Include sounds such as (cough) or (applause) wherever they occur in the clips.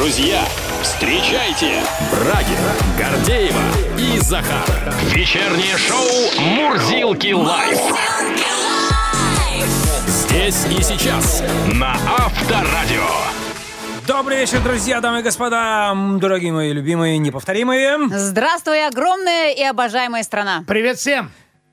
Друзья, встречайте Брагина, Гордеева и Захар. Вечернее шоу «Мурзилки Live». Здесь и сейчас на Авторадио. Добрый вечер, друзья, дамы и господа, дорогие мои любимые, неповторимые. Здравствуй, огромная и обожаемая страна. Привет всем!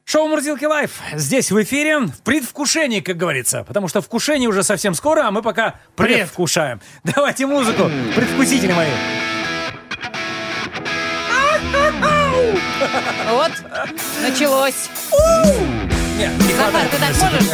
Шоу «Мурзилки Live» здесь в эфире, в предвкушении, как говорится, потому что вкушение уже совсем скоро, а мы пока Привет. предвкушаем. (laughs) Давайте музыку, предвкусители мои. Вот, началось. Нет, не Захар, хватает. ты так можешь?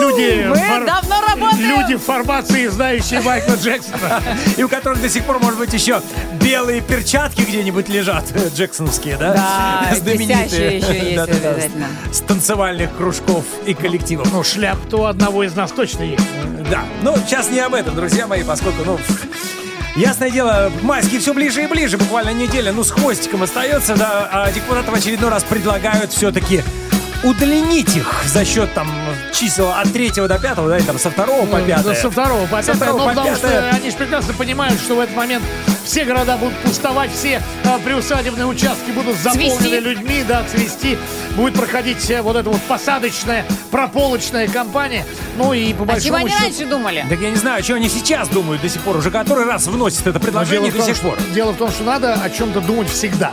Люди, Мы давно работаем. люди в формации, знающие Майкла Джексона. И у которых до сих пор, может быть, еще белые перчатки где-нибудь лежат, джексоновские, да? Да, еще есть обязательно. С танцевальных кружков и коллективов. Ну, шляп-то у одного из нас точно есть. Да, ну сейчас не об этом, друзья мои, поскольку, ну, ясное дело, майские все ближе и ближе, буквально неделя, ну, с хвостиком остается, да, а депутаты в очередной раз предлагают все-таки удлинить их за счет там чисел от третьего до пятого, да, и там со второго по Ну, пятое. Со второго по пятое. второго Ну, по потому что пятое. они же прекрасно понимают, что в этот момент все города будут пустовать, все а, приусадебные участки будут заполнены Цвести. людьми, да, цвести. Будет проходить э, вот эта вот посадочная, прополочная кампания. Ну и по А чего большому они счету... раньше думали? Так я не знаю, что они сейчас думают до сих пор, уже который раз вносят это предложение до том, сих что- пор. дело в том, что надо о чем-то думать всегда.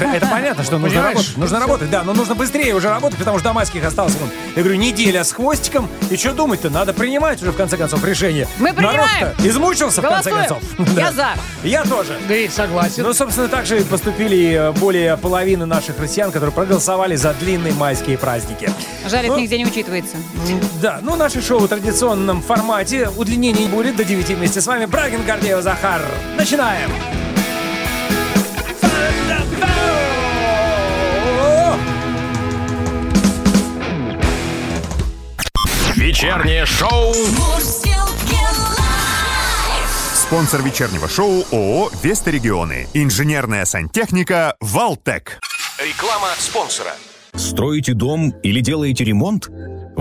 Да, это понятно, что нужно работать. Нужно работать, да, но нужно быстрее уже работать, потому что до майских осталось, вон, я говорю, неделя с хвостиком. И что думать-то? Надо принимать уже, в конце концов, решение. Мы принимаем. Народ-то измучился, в конце Голосуем. концов. (laughs) Я Да. за. Я тоже. Да и согласен. Ну, собственно, так же и поступили э, более половины наших россиян, которые проголосовали за длинные майские праздники. Жаль, это Ну, нигде не учитывается. Да, ну, наше шоу в традиционном формате. Удлинений будет до 9 вместе с вами. Брагин, Гордеева, Захар. Начинаем! Вечернее шоу Спонсор вечернего шоу ООО «Веста Регионы». Инженерная сантехника «Валтек». Реклама спонсора. Строите дом или делаете ремонт?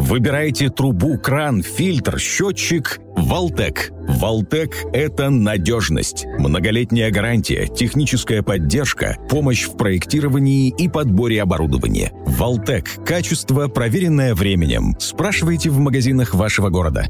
Выбирайте трубу, кран, фильтр, счетчик «Валтек». «Валтек» — это надежность, многолетняя гарантия, техническая поддержка, помощь в проектировании и подборе оборудования. «Валтек» — качество, проверенное временем. Спрашивайте в магазинах вашего города.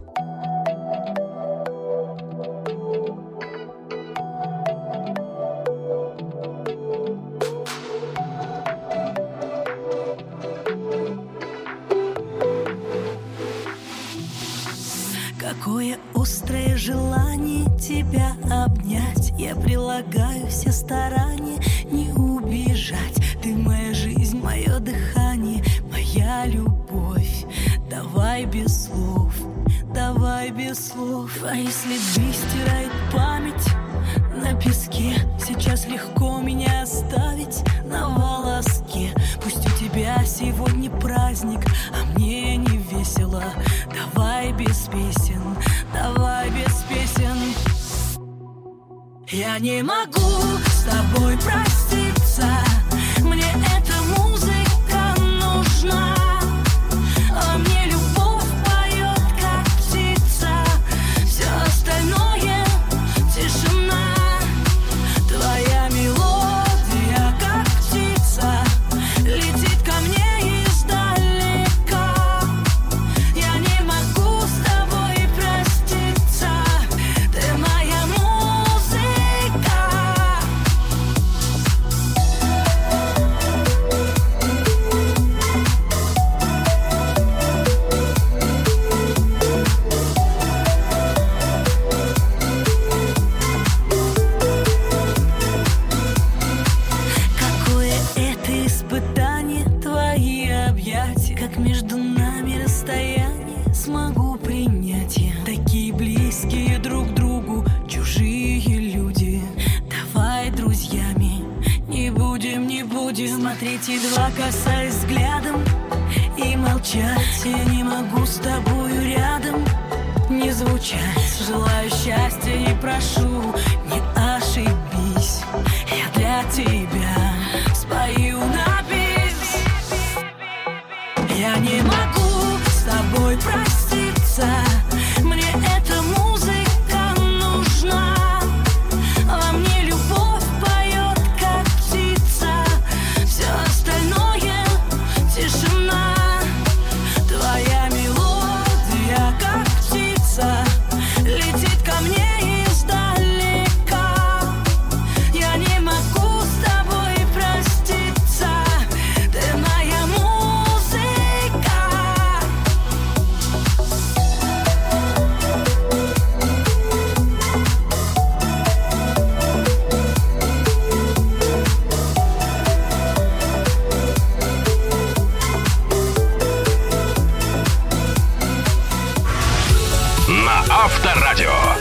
Авторадио.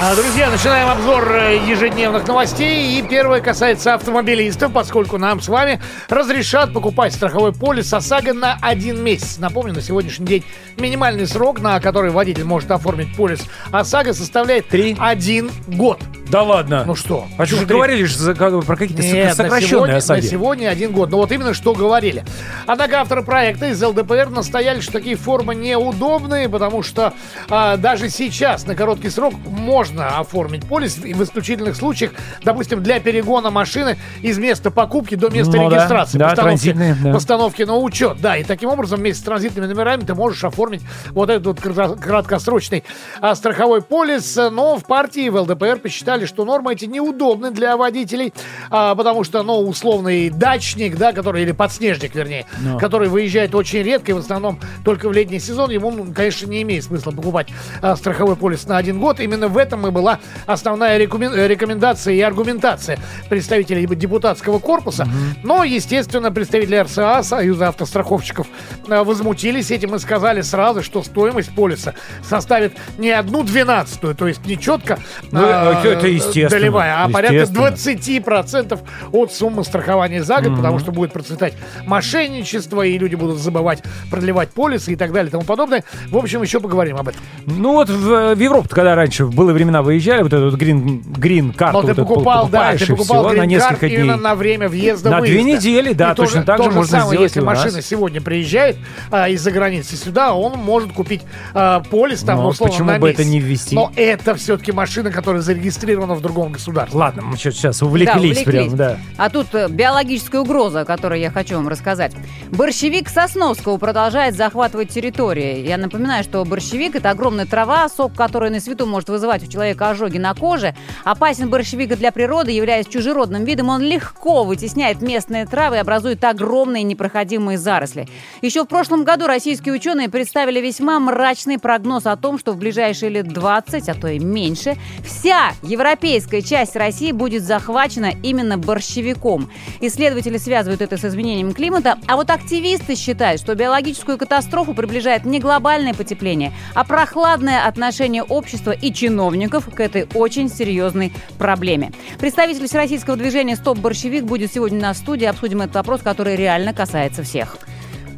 А, Друзья, начинаем обзор э, ежедневных новостей. И первое касается автомобилистов, поскольку нам с вами разрешат покупать страховой полис ОСАГО на один месяц. Напомню, на сегодняшний день минимальный срок, на который водитель может оформить полис ОСАГО, составляет Три. один год. Да ладно. Ну что? А что же говорили же про какие-то Нет, на сокращенные сегодня, на сегодня один год. Но вот именно что говорили. Однако авторы проекта из ЛДПР настояли, что такие формы неудобные, потому что а, даже сейчас на короткий срок можно оформить полис и в исключительных случаях, допустим, для перегона машины из места покупки до места Ну регистрации. да, постановки, да. постановки на учет. Да, и таким образом вместе с транзитными номерами ты можешь оформить вот этот вот кратко- краткосрочный а, страховой полис. Но в партии, в ЛДПР посчитали, что нормы эти неудобны для водителей, а, потому что, ну, условный дачник, да, который, или подснежник, вернее, который выезжает очень редко и в основном только в летний сезон, ему, ну, конечно, не имеет смысла покупать а, страховой полис на один год. Именно в этом и была основная э, рекомендация и аргументация представителей депутатского корпуса. Но, естественно, представители РСА, Союза автостраховщиков, э, возмутились этим и сказали сразу, что стоимость полиса составит не одну двенадцатую, то есть не четко Ну, а, это естественно, долевая, а порядка естественно. 20% от суммы страхования за год, потому что будет процветать мошенничество, и люди будут забывать продлевать полисы и так далее и тому подобное. В общем, еще поговорим об этом. Ну вот в, в Европу, когда раньше в былые времена выезжали, вот эту вот грин, грин карту Но ты вот эту покупал, да, покупаешь, ты покупал всего на несколько дней. именно на время въезда На две недели, да, И точно то так же то можно самое, сделать если машина сегодня приезжает а, из-за границы сюда, он может купить а, полис там, ну, условно, почему на бы это месяц. не ввести? Но это все-таки машина, которая зарегистрирована в другом государстве. Ладно, мы что сейчас Да, увлеклись, увлеклись. прям, да. А тут э, биологическая угроза, о которой я хочу вам рассказать. Борщевик Сосновского продолжает захватывать территории. Я напоминаю, что борщевик – это огромная трава, сок которой на свету может вызывать у человека ожоги на коже. Опасен борщевик для природы, являясь чужеродным видом, он легко вытесняет местные травы и образует огромные непроходимые заросли. Еще в прошлом году российские ученые представили весьма мрачный прогноз о том, что в ближайшие лет 20, а то и меньше, вся европейская часть России будет захвачена именно борщевиком. Исследователи связывают это с изменением климата, а вот активисты считают, что биологическую катастрофу приближает не глобальное потепление, а прохладное отношение общества и чиновников к этой очень серьезной проблеме. Представитель всероссийского движения «Стоп борщевик» будет сегодня на студии. Обсудим этот вопрос, который реально касается всех.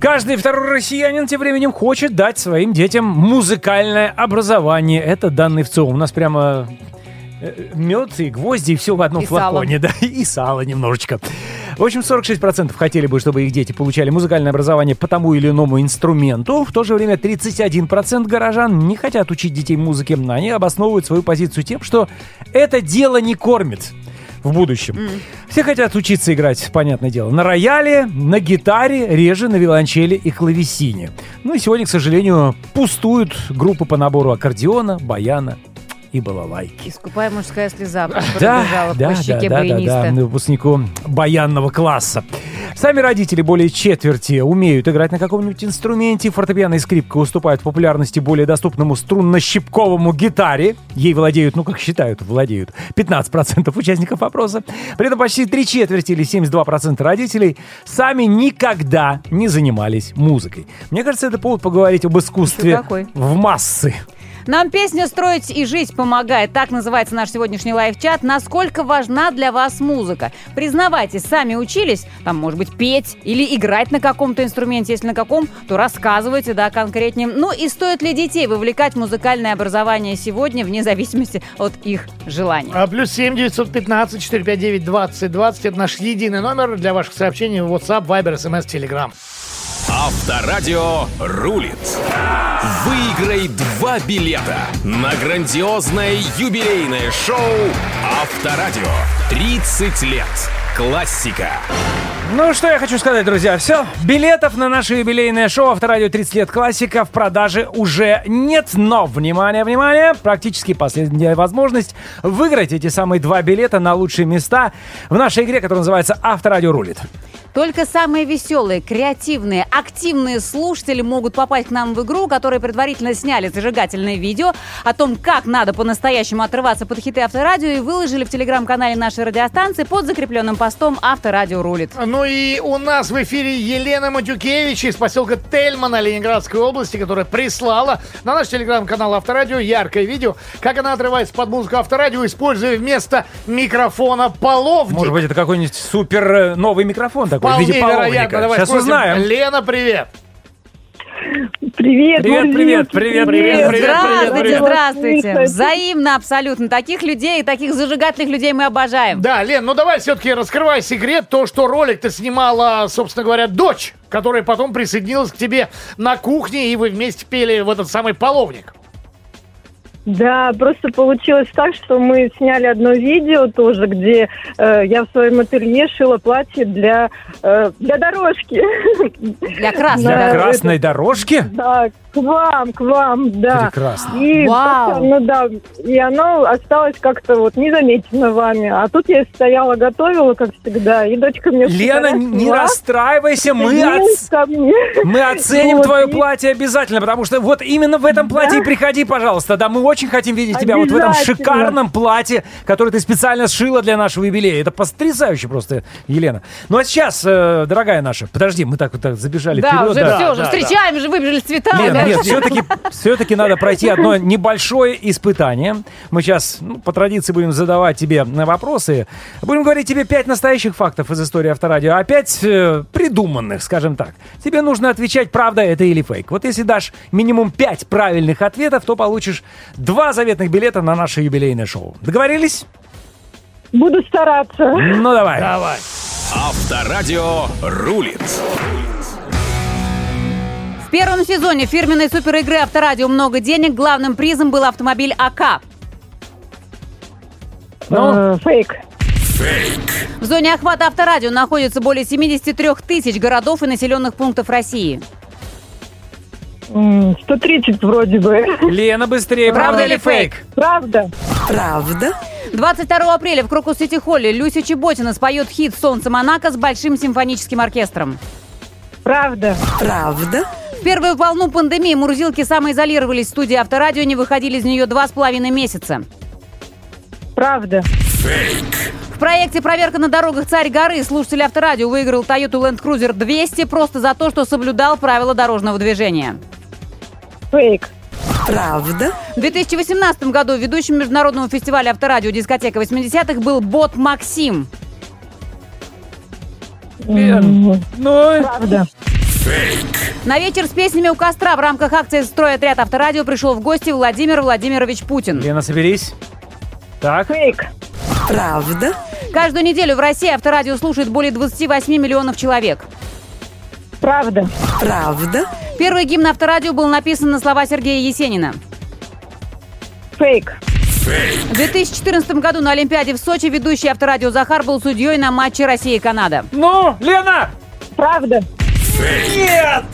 Каждый второй россиянин тем временем хочет дать своим детям музыкальное образование. Это данные в ЦИОМ. У нас прямо мед и гвозди, и все в одном И сало. флаконе, (laughs) да, и сало немножечко. В общем, 46% хотели бы, чтобы их дети получали музыкальное образование по тому или иному инструменту. В то же время 31% горожан не хотят учить детей музыке. Они обосновывают свою позицию тем, что это дело не кормит в будущем. Все хотят учиться играть, понятное дело, на рояле, на гитаре, реже на виолончели и клавесине. Ну и сегодня, к сожалению, пустуют группы по набору аккордеона, баяна и балалайки. Искупая мужская слеза Да, да, по да, щеке да, да, баяниста. да, выпускнику баянного класса. Сами родители более четверти умеют играть на каком-нибудь инструменте. Фортепиано и скрипка уступают в популярности более доступному струнно-щипковому гитаре. Ей владеют, ну как считают, владеют 15% участников опроса. При этом почти три четверти или 72% родителей сами никогда не занимались музыкой. Мне кажется, это повод поговорить об искусстве в массы. Нам песня «Строить и жить помогает». Так называется наш сегодняшний лайв-чат. Насколько важна для вас музыка? Признавайтесь, сами учились, там, может быть, петь или играть на каком-то инструменте. Если на каком, то рассказывайте, да, конкретнее. Ну и стоит ли детей вовлекать в музыкальное образование сегодня, вне зависимости от их желаний? А, плюс 7 915 459 20 20. Это наш единый номер для ваших сообщений в WhatsApp, Viber, SMS, Telegram. Авторадио рулит. Выиграй два билета на грандиозное юбилейное шоу Авторадио. 30 лет. Классика. Ну, что я хочу сказать, друзья. Все, билетов на наше юбилейное шоу «Авторадио 30 лет классика» в продаже уже нет. Но, внимание, внимание, практически последняя возможность выиграть эти самые два билета на лучшие места в нашей игре, которая называется «Авторадио рулит». Только самые веселые, креативные, активные слушатели могут попасть к нам в игру, которые предварительно сняли зажигательное видео о том, как надо по-настоящему отрываться под хиты авторадио и выложили в телеграм-канале «Наш вашей радиостанции под закрепленным постом «Авторадио рулит». Ну и у нас в эфире Елена Матюкевич из поселка Тельмана Ленинградской области, которая прислала на наш телеграм-канал Авторадио яркое видео, как она отрывается под музыку Авторадио, используя вместо микрофона половник. Может быть, это какой-нибудь супер э, новый микрофон такой в Вполне виде вероятно. половника. Давай Сейчас узнаем. Лена, привет. Привет, Привет, привет, привет, привет, привет, здравствуйте, привет. здравствуйте. Взаимно абсолютно. Таких людей, таких зажигательных людей мы обожаем. Да, Лен, ну давай все-таки раскрывай секрет, то, что ролик ты снимала, собственно говоря, дочь, которая потом присоединилась к тебе на кухне, и вы вместе пели в этот самый половник. Да, просто получилось так, что мы сняли одно видео тоже, где э, я в своем ателье шила платье для, э, для дорожки. Для красной. Да. Для да. красной дорожки? Да, к вам, к вам, да. Прекрасно. И, Вау. ну да, и оно осталось как-то вот незамечено вами. А тут я стояла, готовила, как всегда, и дочка мне Лена, не расстраивайся, мы, присоединилась оц- ко мне. мы оценим Вот, твое и- платье обязательно, потому что вот именно в этом платье и приходи, пожалуйста. Да, мы очень хотим видеть тебя вот в этом шикарном платье, которое ты специально сшила для нашего юбилея. Это потрясающе просто, Елена. Ну а сейчас, э, дорогая наша, подожди, мы так вот так забежали Да, вперед. уже да. все, уже да, встречаем же, выбежали с цветами. Нет, да. нет, все-таки все-таки надо пройти одно небольшое испытание. Мы сейчас ну, по традиции будем задавать тебе на вопросы. Будем говорить тебе пять настоящих фактов из истории авторадио, а пять э, придуманных, скажем так. Тебе нужно отвечать, правда это или фейк. Вот если дашь минимум пять правильных ответов, то получишь два заветных билета на наше юбилейное шоу. Договорились? Буду стараться. Ну давай. Давай. Авторадио рулит. В первом сезоне фирменной суперигры «Авторадио. Много денег» главным призом был автомобиль АК. Ну, Э, фейк. В зоне охвата Авторадио находится более 73 тысяч городов и населенных пунктов России. М, 130 вроде бы. Лена, быстрее. Правда, Правда или фейк? фейк? Правда. Правда? 22 апреля в Крокус Сити Холле Люся Чеботина споет хит «Солнце Монако» с большим симфоническим оркестром. Правда. Правда? В первую волну пандемии мурзилки самоизолировались в студии Авторадио, не выходили из нее два с половиной месяца. Правда. В проекте «Проверка на дорогах Царь горы» слушатель Авторадио выиграл Toyota Land Cruiser 200 просто за то, что соблюдал правила дорожного движения. Фейк. Правда? В 2018 году ведущим международного фестиваля Авторадио «Дискотека 80-х» был бот Максим. Лен, ну, Правда. На вечер с песнями у костра в рамках акции «Строй отряд Авторадио» пришел в гости Владимир Владимирович Путин. Лена, соберись. Так. Фейк. Правда? Каждую неделю в России Авторадио слушает более 28 миллионов человек. Правда. Правда? Первый гимн Авторадио был написан на слова Сергея Есенина. Фейк. В 2014 году на Олимпиаде в Сочи ведущий Авторадио Захар был судьей на матче Россия-Канада. Ну, Лена! Правда. Нет!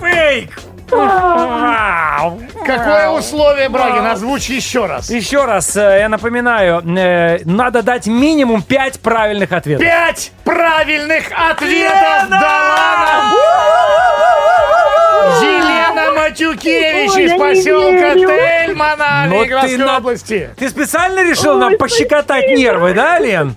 Фейк! Вау! Какое условие, Брагин? Озвучь еще раз. Еще раз, э, я напоминаю, э, надо дать минимум 5 правильных ответов. Пять правильных ответов Лена! дала нам Елена Матюкевич из поселка. Тельмана Ленинградской области. Ты специально решил нам пощекотать нервы, да, Лен?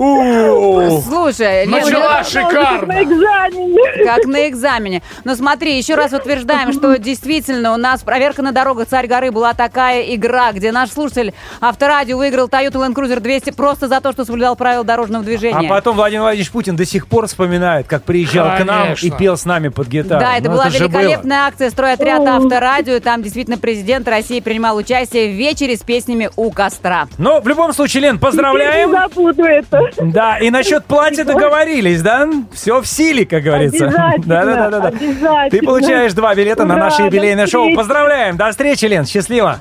Слушай, Начала На шикарно. экзамене. как на экзамене. Но смотри, еще раз утверждаем, что действительно у нас проверка на дорогах Царь горы была такая игра, где наш слушатель Авторадио выиграл Toyota Land Cruiser 200 просто за то, что соблюдал правила дорожного А движения. потом Владимир Владимирович Путин до сих пор вспоминает, как приезжал к нам и пел с нами под гитару. Да, это Ну, была было. великолепная акция «Стройотряд Авторадио». Там действительно президент России принимал участие в вечере с песнями «У костра». Ну, в любом случае, Лен, Не поздравляем. забуду это. Да, и насчет платья договорились, да? Все в силе, как говорится. Обязательно, Да-да-да. обязательно. Ты получаешь два билета на Ура, наше до юбилейное шоу. Поздравляем. До встречи, Лен. Счастливо.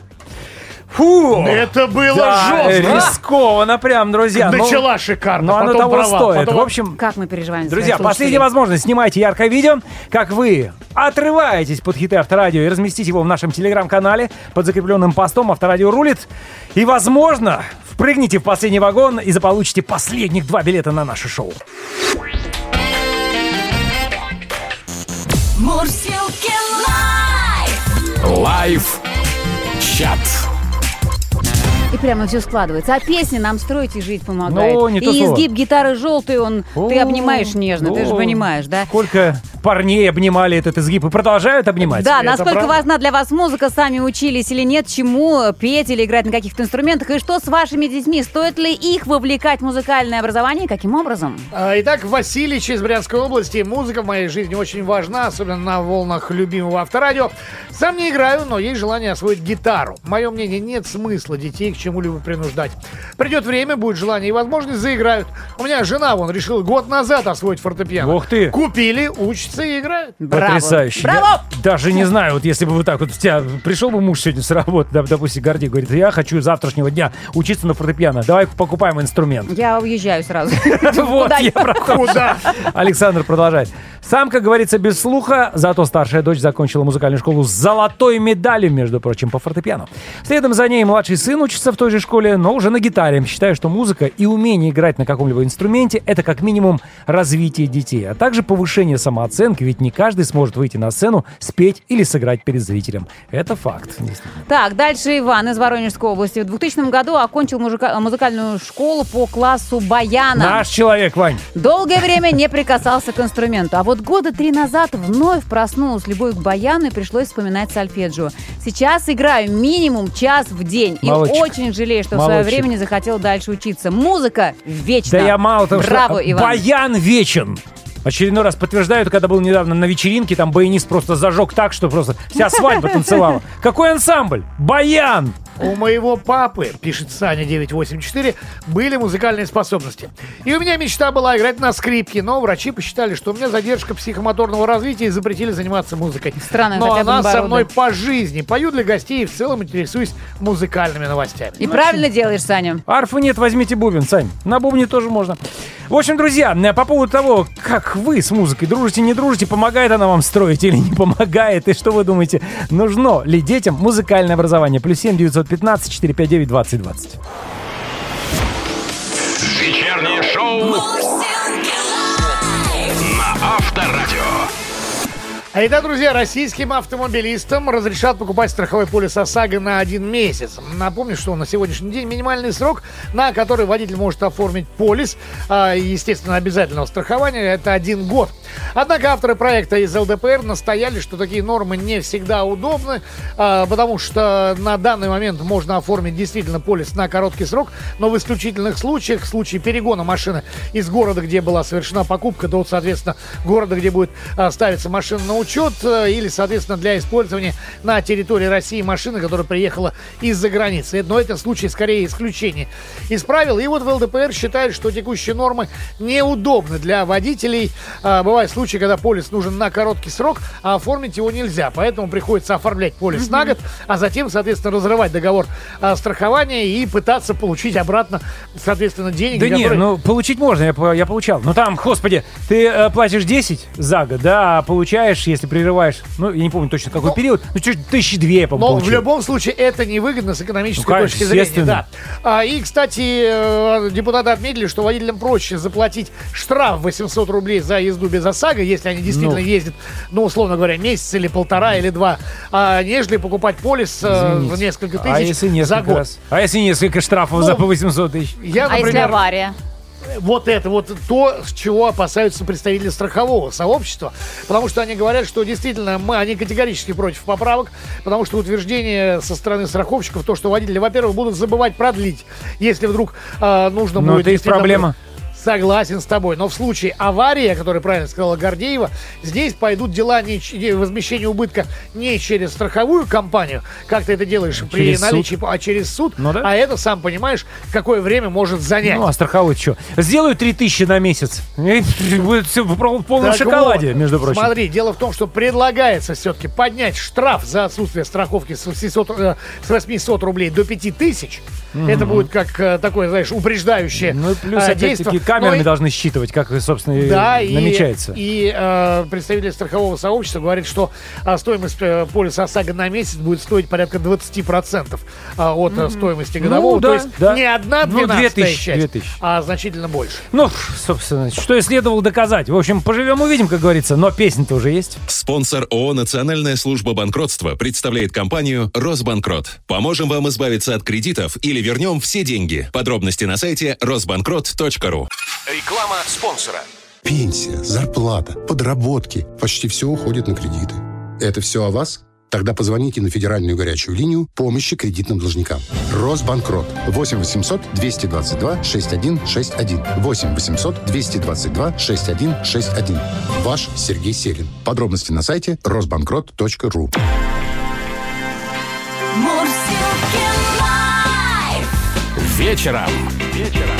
Фу. Это было Да, жестко. рискованно прям, друзья. Ну, Начала шикарно, Но оно того провал, стоит. потом- В общем, Как мы переживаем Друзья, последняя возможность. Снимайте яркое видео, как вы отрываетесь под хиты Авторадио и разместите его в нашем телеграм-канале под закрепленным постом «Авторадио рулит». И, возможно, впрыгните в последний вагон и заполучите последних два билета на наше шоу. Мурсилки лайф! Лайв чат. И прямо все складывается. А песни нам строить и жить помогает. Ну, не то и слово. изгиб гитары желтый, он ты обнимаешь нежно, ты же понимаешь, да? Сколько парней обнимали этот изгиб и продолжают обнимать. Да, Это насколько правда. важна для вас музыка, сами учились или нет, чему петь или играть на каких-то инструментах, и что с вашими детьми, стоит ли их вовлекать в музыкальное образование, каким образом? Итак, Василий из Брянской области. Музыка в моей жизни очень важна, особенно на волнах любимого авторадио. Сам не играю, но есть желание освоить гитару. Мое мнение, нет смысла детей к чему-либо принуждать. Придет время, будет желание и возможность, заиграют. У меня жена, вон, решила год назад освоить фортепиано. Ух ты. Купили, учатся и играют. Браво. Потрясающе. Браво! Я даже не знаю, вот если бы вот так вот, у тебя пришел бы муж сегодня с работы, да, допустим, Гордей, говорит, я хочу с завтрашнего дня учиться на фортепиано, давай покупаем инструмент. Я уезжаю сразу. (laughs) Вот, я. Куда? Александр продолжает. Сам, как говорится, без слуха, зато старшая дочь закончила музыкальную школу с золотой медалью, между прочим, по фортепиано. Следом за ней младший сын учится в той же школе, но уже на гитаре. Считаю, что музыка и умение играть на каком-либо инструменте – это как минимум развитие детей, а также повышение самооценки, ведь не каждый сможет выйти на сцену, спеть или сыграть перед зрителем. Это факт. Так, дальше Иван из Воронежской области. В 2000 году окончил мужика- музыкальную школу по классу баяна. Наш человек, Вань. Долгое время не прикасался к инструменту, а вот года три назад вновь проснулась любовь к баяну и пришлось вспоминать сольфеджио. Сейчас играю минимум час в день Молодчик. и очень жалею, что в свое Молодчик. время не захотел дальше учиться. Музыка вечна. Да я мало того, Браво, что Иван. баян вечен. Очередной раз подтверждаю, когда был недавно на вечеринке, там баянист просто зажег так, что просто вся (laughs) свадьба танцевала. Какой ансамбль? Баян! У моего папы, пишет Саня 984, были музыкальные способности. И у меня мечта была играть на скрипке, но врачи посчитали, что у меня задержка психомоторного развития и запретили заниматься музыкой. Странно, но она со мной по жизни. Пою для гостей и в целом интересуюсь музыкальными новостями. И правильно делаешь, Саня. Арфы нет, возьмите бубен, Сань. На бубне тоже можно. В общем, друзья, э, по поводу того, как вы с музыкой дружите, не дружите, помогает она вам строить или не помогает, и что вы думаете, нужно ли детям музыкальное образование? Плюс 7 915 459 2020. А Итак, друзья, российским автомобилистам разрешат покупать страховой полис ОСАГО на один месяц. Напомню, что на сегодняшний день минимальный срок, на который водитель может оформить полис, а, естественно, обязательного страхования, это один год. Однако авторы проекта из ЛДПР настояли, что такие нормы не всегда удобны, а, потому что на данный момент можно оформить действительно полис на короткий срок, но в исключительных случаях, в случае перегона машины из города, где была совершена покупка, до, соответственно, города, где будет а, ставиться машина на учет, э, или, соответственно, для использования на территории России машины, которая приехала из-за границы. Но это случай скорее исключение из правил. И вот в ЛДПР считают, что текущие нормы неудобны для водителей. А, Бывают случаи, когда полис нужен на короткий срок, а оформить его нельзя. Поэтому приходится оформлять полис на год, а затем, соответственно, разрывать договор а, страхования и пытаться получить обратно, соответственно, деньги, Да которые... ну получить можно, я, я получал. Ну там, господи, ты э, платишь 10 за год, да, а получаешь, если прерываешь, ну, я не помню точно какой Ну, период, ну, чуть тысячи две, я, по-моему, Но в получил. любом случае это невыгодно с экономической Ну, точки зрения. естественно. Да. А, и, кстати, э, депутаты отметили, что водителям проще заплатить штраф 800 рублей за езду без ОСАГО, если они действительно Ну. ездят, ну, условно говоря, месяц или полтора или два, а, нежели покупать полис э, Извините. в несколько тысяч а если несколько за год. раз? А если несколько штрафов Ну, за по 800 тысяч? Я, А если например, авария? Вот это вот то, с чего опасаются представители страхового сообщества, потому что они говорят, что действительно мы, они категорически против поправок, потому что утверждение со стороны страховщиков, то, что водители, во-первых, будут забывать продлить, если вдруг э, нужно Но будет... это их проблема. Согласен с тобой, но в случае аварии, о которой правильно сказала Гордеева, здесь пойдут дела не, возмещения убытка не через страховую компанию, как ты это делаешь при Через наличии, а через суд, Ну да. а это, сам понимаешь, какое время может занять. Ну, а страховой что? Сделаю 3000 на месяц. Будет все в пол- в полном Так шоколаде, вот, между прочим. Смотри, дело в том, что предлагается все-таки поднять штраф за отсутствие страховки с 800, э, с 800 рублей до 5000. Это будет как э, такое, знаешь, упреждающее Ну, и плюс, э, опять-таки, действие. камерами Но и- должны считывать, как, собственно, и да, и, намечается. и э, представитель страхового сообщества говорит, что а, стоимость э, полиса ОСАГО на месяц будет стоить порядка 20% а, от э, стоимости годового. Ну, да, То есть да. не одна Ну, 12 2000, часть, 2000. а значительно больше. Ну, собственно, что и следовало доказать. В общем, поживем увидим, как говорится, но песня-то уже есть. Спонсор ООО «Национальная служба банкротства» представляет компанию «Росбанкрот». Поможем вам избавиться от кредитов или или вернем все деньги. Подробности на сайте росбанкрот.ру. Реклама спонсора. Пенсия, зарплата, подработки. Почти все уходит на кредиты. Это все о вас? Тогда позвоните на федеральную горячую линию помощи кредитным должникам. Росбанкрот. 8 800 222 6161. 8 800 222 6161. Ваш Сергей Селин. Подробности на сайте росбанкрот.ру. Live. Вечером. Вечером.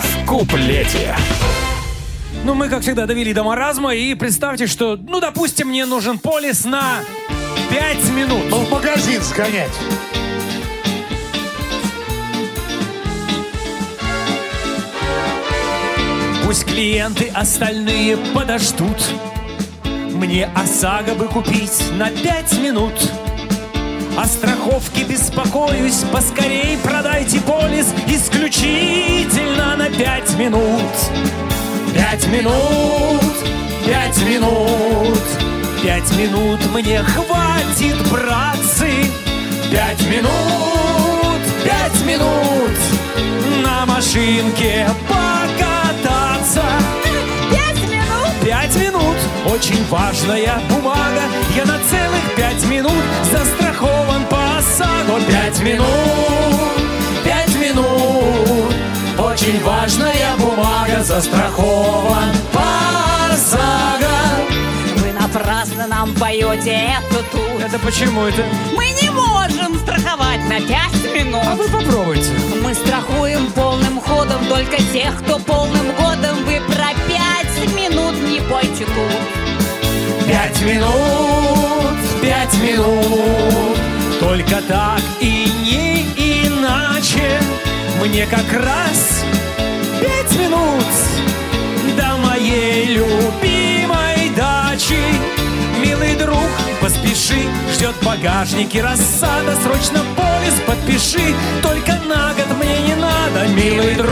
В куплете. Ну, мы, как всегда, довели до маразма. И представьте, что, ну, допустим, мне нужен полис на 5 минут. Ну, в магазин сгонять. Пусть клиенты остальные подождут. Мне ОСАГО бы купить на 5 минут. О страховке беспокоюсь, поскорей продайте полис исключительно на 5 минут. Пять минут, пять минут, пять минут мне хватит, братцы. Пять минут, пять минут на машинке покататься. Пять минут! Очень важная бумага. Я на целых пять минут застрахован по ОСАГО. Пять минут, пять минут, очень важная бумага. Застрахован по ОСАГО. Напрасно нам поете эту тут. Это почему это? Мы не можем страховать на пять минут. А вы попробуйте. Мы страхуем полным ходом только тех, кто полным годом. Вы про пять минут не пойте тут. Пять минут, пять минут, только так и не иначе. Мне как раз пять минут до моей любимой поспеши, ждет в багажнике рассада. Срочно полис подпиши, только на год мне не надо, милый друг.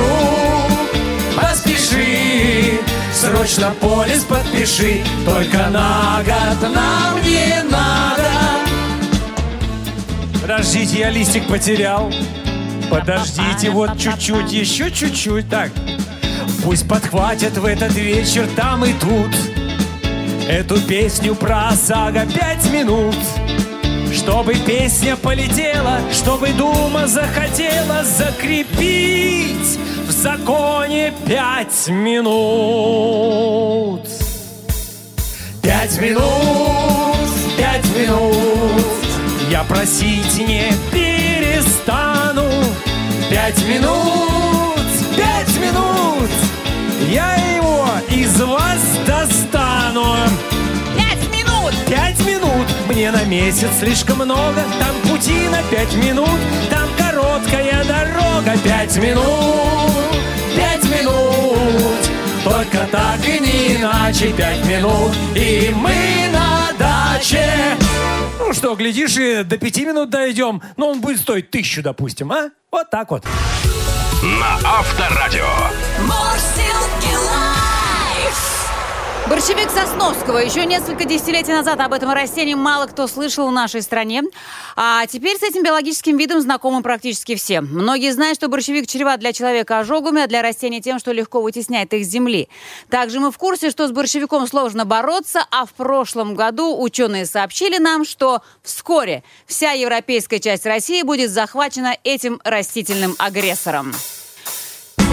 Поспеши, срочно полис подпиши, только на год нам не надо. Подождите, я листик потерял. Подождите, вот чуть-чуть, еще чуть-чуть. Так, пусть подхватят в этот вечер там и тут Эту песню про ОСАГО пять минут Чтобы песня полетела, чтобы Дума захотела закрепить в законе пять минут. Пять минут, пять минут, я просить не перестану. Пять минут, пять минут, я его из вас достану. Пять минут! Пять минут мне на месяц слишком много Там пути на пять минут Там короткая дорога Пять минут, пять минут Только так и не иначе Пять минут И мы на даче Ну что, глядишь, и до пяти минут дойдем Но он будет стоить тысячу, допустим, а? Вот так вот На Авторадио. Live. Борщевик Сосновского. Еще несколько десятилетий назад об этом растении мало кто слышал в нашей стране. А теперь с этим биологическим видом знакомы практически все. Многие знают, что борщевик чреват для человека ожогами, а для растений тем, что легко вытесняет их с земли. Также мы в курсе, что с борщевиком сложно бороться, а в прошлом году ученые сообщили нам, что вскоре вся европейская часть России будет захвачена этим растительным агрессором.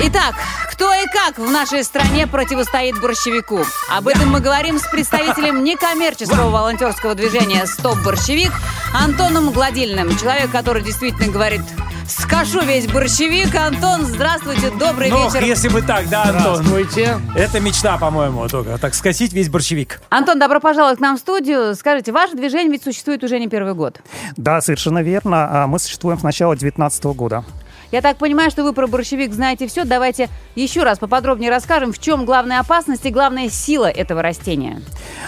Итак, кто и как в нашей стране противостоит борщевику? Об этом мы говорим с представителем некоммерческого волонтерского движения «Стоп борщевик» Антоном Гладильным. Человек, который действительно говорит «Скажу весь борщевик». Антон, здравствуйте, добрый Ну, вечер. если бы так, да, Антон? Здравствуйте. Это мечта, по-моему, только так скосить весь борщевик. Антон, добро пожаловать к нам в студию. Скажите, ваше движение ведь существует уже не первый год. Да, совершенно верно. А Мы существуем с начала 2019 года. Я так понимаю, что вы про борщевик знаете все. Давайте еще раз поподробнее расскажем, в чем главная опасность и главная сила этого растения.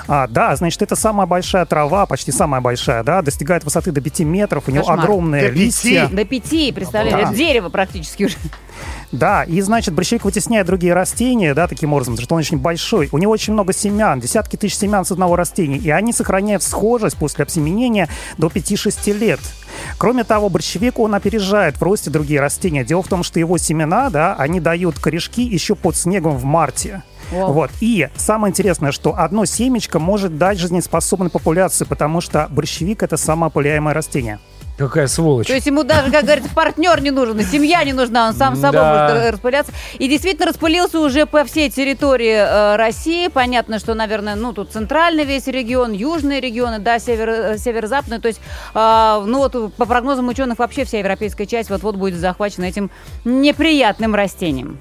А, да, значит, это самая большая трава, почти самая большая, да, достигает высоты до 5 метров, у него Кошмар. огромные До пяти? листья. До пяти, представляете, Да. это дерево практически уже. Да, и значит, борщевик вытесняет другие растения, да, таким образом, потому что он очень большой. У него очень много семян, десятки тысяч семян с одного растения, и они сохраняют схожесть после обсеменения до 5-6 лет. Кроме того, борщевик, он опережает в росте другие растения. Дело в том, что его семена, да, они дают корешки еще под снегом в марте. Вау. Вот. И самое интересное, что одно семечко может дать жизнеспособной популяции, потому что борщевик — это самоопыляемое растение. Какая сволочь. То есть ему даже, как говорится, партнер не нужен, и семья не нужна, он сам собой Да. э, распыляться. И действительно распылился уже по всей территории э, России. Понятно, что, наверное, ну тут центральный весь регион, южные регионы, да, север, э, северо-западный. То есть, э, ну вот по прогнозам ученых вообще вся европейская часть вот-вот будет захвачена этим неприятным растением.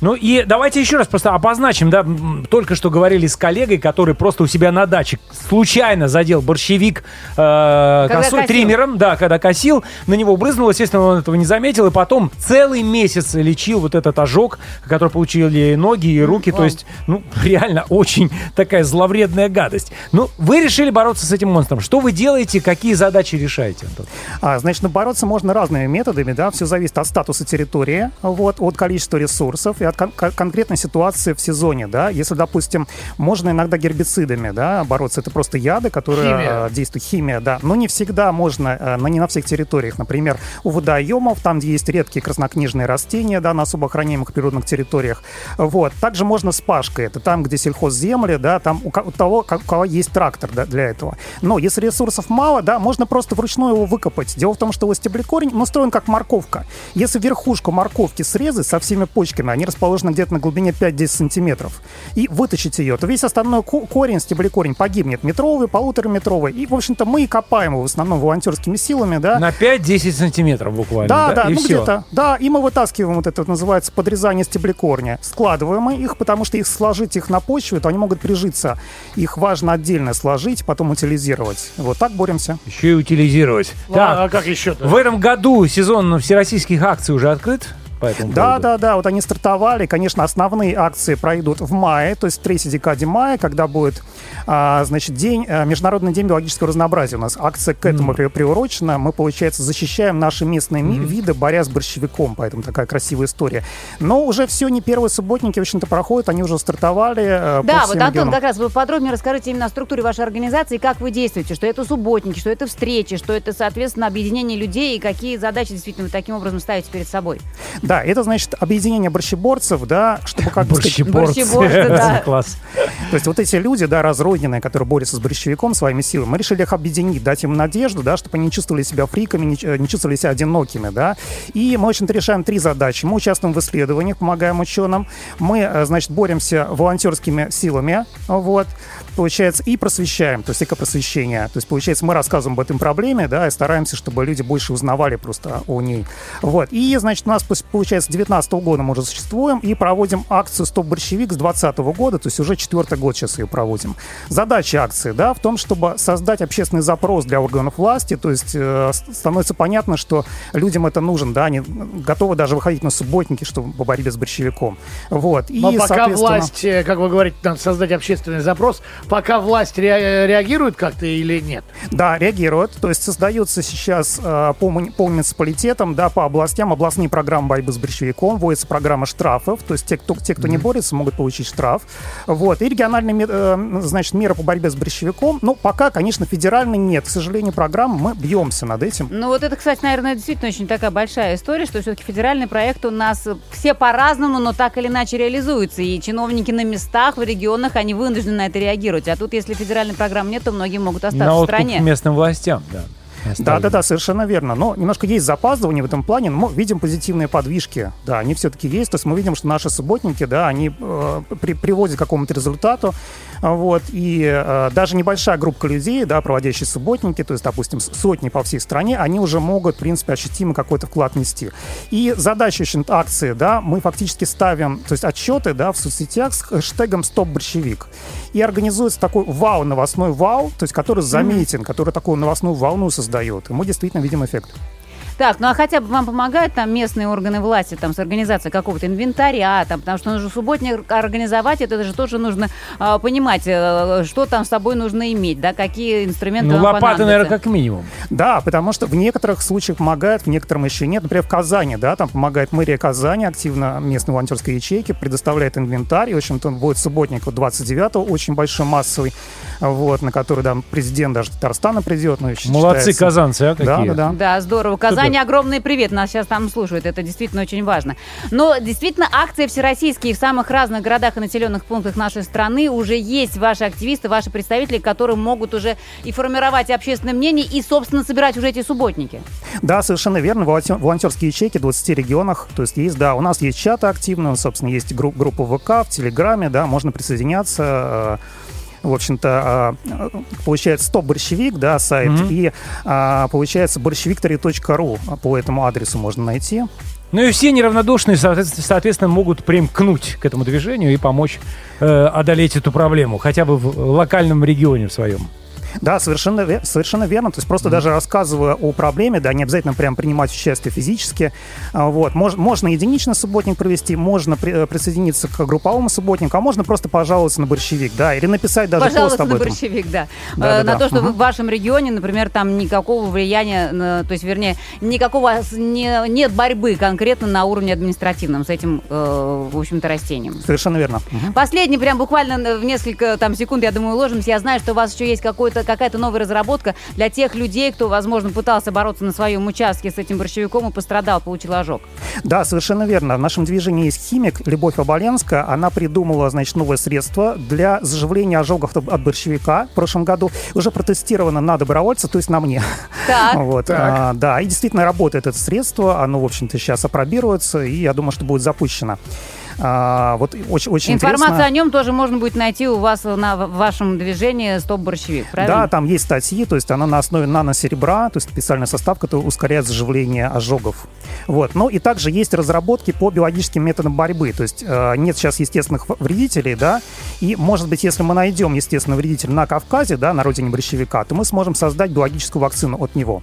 Ну и давайте еще раз просто обозначим, да, только что говорили с коллегой, который просто у себя на даче случайно задел борщевик э, косой косил. триммером, да, когда косил, на него брызнуло, естественно, он этого не заметил, и потом целый месяц лечил вот этот ожог, который получили ноги и руки, то есть, ну, (laughs) реально очень такая зловредная гадость. Ну, вы решили бороться с этим монстром. Что вы делаете, какие задачи решаете, Антон? А, значит, ну, бороться можно разными методами, да, все зависит от статуса территории, вот, от количества ресурсов и от кон- кон- конкретной ситуации в сезоне, да. Если, допустим, можно иногда гербицидами, да, бороться, это просто яды, которые Химия. э, действуют, химия, да, но не всегда можно, э, но не на всех территориях, например, у водоемов, там, где есть редкие краснокнижные растения, да, на особо охраняемых природных территориях, вот. Также можно с пашкой, это там, где сельхозземли, да, там у, того, у кого есть трактор да, для этого. Но если ресурсов мало, да, можно просто вручную его выкопать. Дело в том, что его стеблекорень он устроен как морковка. Если верхушку морковки срезать со всеми почками, они расположены где-то на глубине 5-10 сантиметров, и вытащить ее, то весь остальной ко- корень, стеблекорень погибнет. Метровый, полутораметровый. И, в общем-то, мы и копаем его в основном волонтерскими силами, да. На 5-10 сантиметров буквально, Да, да, и ну где-то. Да, и мы вытаскиваем вот это вот называется подрезание стеблекорня. Складываем мы их, потому что их сложить их на почве, то они могут прижиться. Их важно отдельно сложить, потом утилизировать. Вот так боремся. Еще и утилизировать. А, Так, а как еще-то? В этом году сезон всероссийских акций уже открыт? По этому Да, поводу? да, да, вот они стартовали. Конечно, основные акции пройдут в мае, то есть в третьей декаде мая, когда будет, а, значит, день, а, Международный день биологического разнообразия. У нас акция к этому при- приурочена. Мы, получается, защищаем наши местные ми- виды, борясь с борщевиком, поэтому такая красивая история. Но уже все, не первые субботники, в общем-то, проходят, они уже стартовали. э, Да, по вот, Антон, регионам. как раз вы подробнее расскажите именно о структуре вашей организации, как вы действуете, что это субботники, что это встречи, что это, соответственно, объединение людей и какие задачи действительно вы таким образом ставите перед собой. Да, это значит объединение борщеборцев, да, чтобы как бы Борщеборцы. Борщеборцы, (laughs) да. (laughs) Класс. То есть вот эти люди, да, разрозненные, которые борются с борщевиком своими силами, мы решили их объединить, дать им надежду, да, чтобы они не чувствовали себя фриками, не, не чувствовали себя одинокими, да. И мы, в общем-то, решаем три задачи. Мы участвуем в исследованиях, помогаем ученым. Мы, э, значит, боремся волонтерскими силами, вот, получается, и просвещаем, то есть экопросвещение. То есть, получается, мы рассказываем об этом проблеме, да, и стараемся, чтобы люди больше узнавали просто о ней. Вот. И, значит, у нас, получается, с 19 года мы уже существуем и проводим акцию «Стоп борщевик» с 20 года, то есть уже четвертый год сейчас ее проводим. Задача акции, да, в том, чтобы создать общественный запрос для органов власти, то есть э, становится понятно, что людям это нужно, да, они готовы даже выходить на субботники, чтобы по борьбе с борщевиком. Вот. И, Но пока соответственно- власть, э, как вы говорите, надо создать общественный запрос, пока власть ре- реагирует как-то или нет? Да, реагируют. То есть создаются сейчас э, по, по муниципалитетам, да, по областям областные программы борьбы с борщевиком, вводится программа штрафов, то есть те, кто, те, кто не борется, могут получить штраф. Вот. И региональные э, значит, меры по борьбе с борщевиком, ну, пока, конечно, федеральной нет. К сожалению, программ мы бьемся над этим. Ну вот это, кстати, наверное, действительно очень такая большая история, что все-таки федеральный проект у нас все по-разному, но так или иначе реализуются. И чиновники на местах, в регионах, они вынуждены на это реагировать. А тут, если федеральной программы нет, то многие могут остаться На в стране. местным властям, да. Да, да, да, совершенно верно. Но немножко есть запаздывание в этом плане, но мы видим позитивные подвижки. Да, они все-таки есть. То есть мы видим, что наши субботники, да, они э, при- приводят к какому-то результату. Вот. И э, даже небольшая группа людей, да, проводящие субботники, то есть, допустим, сотни по всей стране, они уже могут, в принципе, ощутимо какой-то вклад нести. И задача очень акции, да, мы фактически ставим, то есть отчеты, да, в соцсетях с хэштегом «Стоп борщевик». И организуется такой вау, новостной вау, то есть который заметен, который такую новостную волну создает. И мы действительно видим эффект. Так, ну а хотя бы вам помогают там местные органы власти там с организацией какого-то инвентаря, там, потому что нужно субботник организовать, это же тоже нужно а, понимать, э, что там с собой нужно иметь, да, какие инструменты Ну, вам лопаты, понадобятся. наверное, как минимум. Да, потому что в некоторых случаях помогает, в некоторых еще нет. Например, в Казани, да, там помогает мэрия Казани, активно местной волонтерской ячейки, предоставляет инвентарь. И, в общем-то, будет субботник 29-го, очень большой, массовый, вот, на который, да, президент даже Татарстана придет. Ну, Молодцы казанцы, а, какие. Да, да, да. Да, здорово. Казани огромный привет. Нас сейчас там слушают. Это действительно очень важно. Но действительно акции всероссийские в самых разных городах и населенных пунктах нашей страны уже есть ваши активисты, ваши представители, которые могут уже и формировать общественное мнение, и, собственно, собирать уже эти субботники. Да, совершенно верно. Волонтер- Волонтерские ячейки в 20 регионах. То есть есть, да, у нас есть чаты активные, собственно, есть групп, группа ВК, в Телеграме, да, можно присоединяться. В общем-то, э, получается стоп-борщевик, да, сайт, Мгм. и а, получается борщевиктория.ру по этому адресу можно найти. Ну и все неравнодушные, соответственно, соответственно, могут примкнуть к этому движению и помочь э, одолеть эту проблему, хотя бы в локальном регионе в своем. Да, совершенно, ве- совершенно верно. То есть просто даже рассказывая о проблеме, да, не обязательно прям принимать участие физически. А, Вот. Мож- можно единичный субботник провести, можно при- э, присоединиться к групповому субботнику, а можно просто пожаловаться на борщевик, да, или написать даже Пожалуйста, пост об на этом. борщевик, да. Да, Э, да, на да. то, что Мгм. в вашем регионе, например, там никакого влияния, на- то есть, вернее, никакого не- нет борьбы конкретно на уровне административном с этим, э, в общем-то, растением. Совершенно верно. Мгм. Последний, прям буквально в несколько там секунд, я думаю, уложимся. Я знаю, что у вас еще есть какой-то, какая-то новая разработка для тех людей, кто, возможно, пытался бороться на своем участке с этим борщевиком и пострадал, получил ожог. Да, совершенно верно. В нашем движении есть химик Любовь Оболенская. Она придумала, значит, новое средство для заживления ожогов от борщевика в прошлом году. Уже протестировано на добровольца, то есть на мне. Так. (laughs) Вот, а, да, и действительно работает это средство. Оно, в общем-то, сейчас опробируется, и я думаю, что будет запущено. А, вот очень, очень Информацию интересно. о нем тоже можно будет найти у вас на вашем движении «Стоп борщевик», правильно? Да, там есть статьи, то есть она на основе наносеребра, то есть специальный состав, который ускоряет заживление ожогов. Вот. Ну и также есть разработки по биологическим методам борьбы, то есть э, нет сейчас естественных вредителей, да, и может быть, если мы найдем естественный вредитель на Кавказе, да, на родине борщевика, то мы сможем создать биологическую вакцину от него.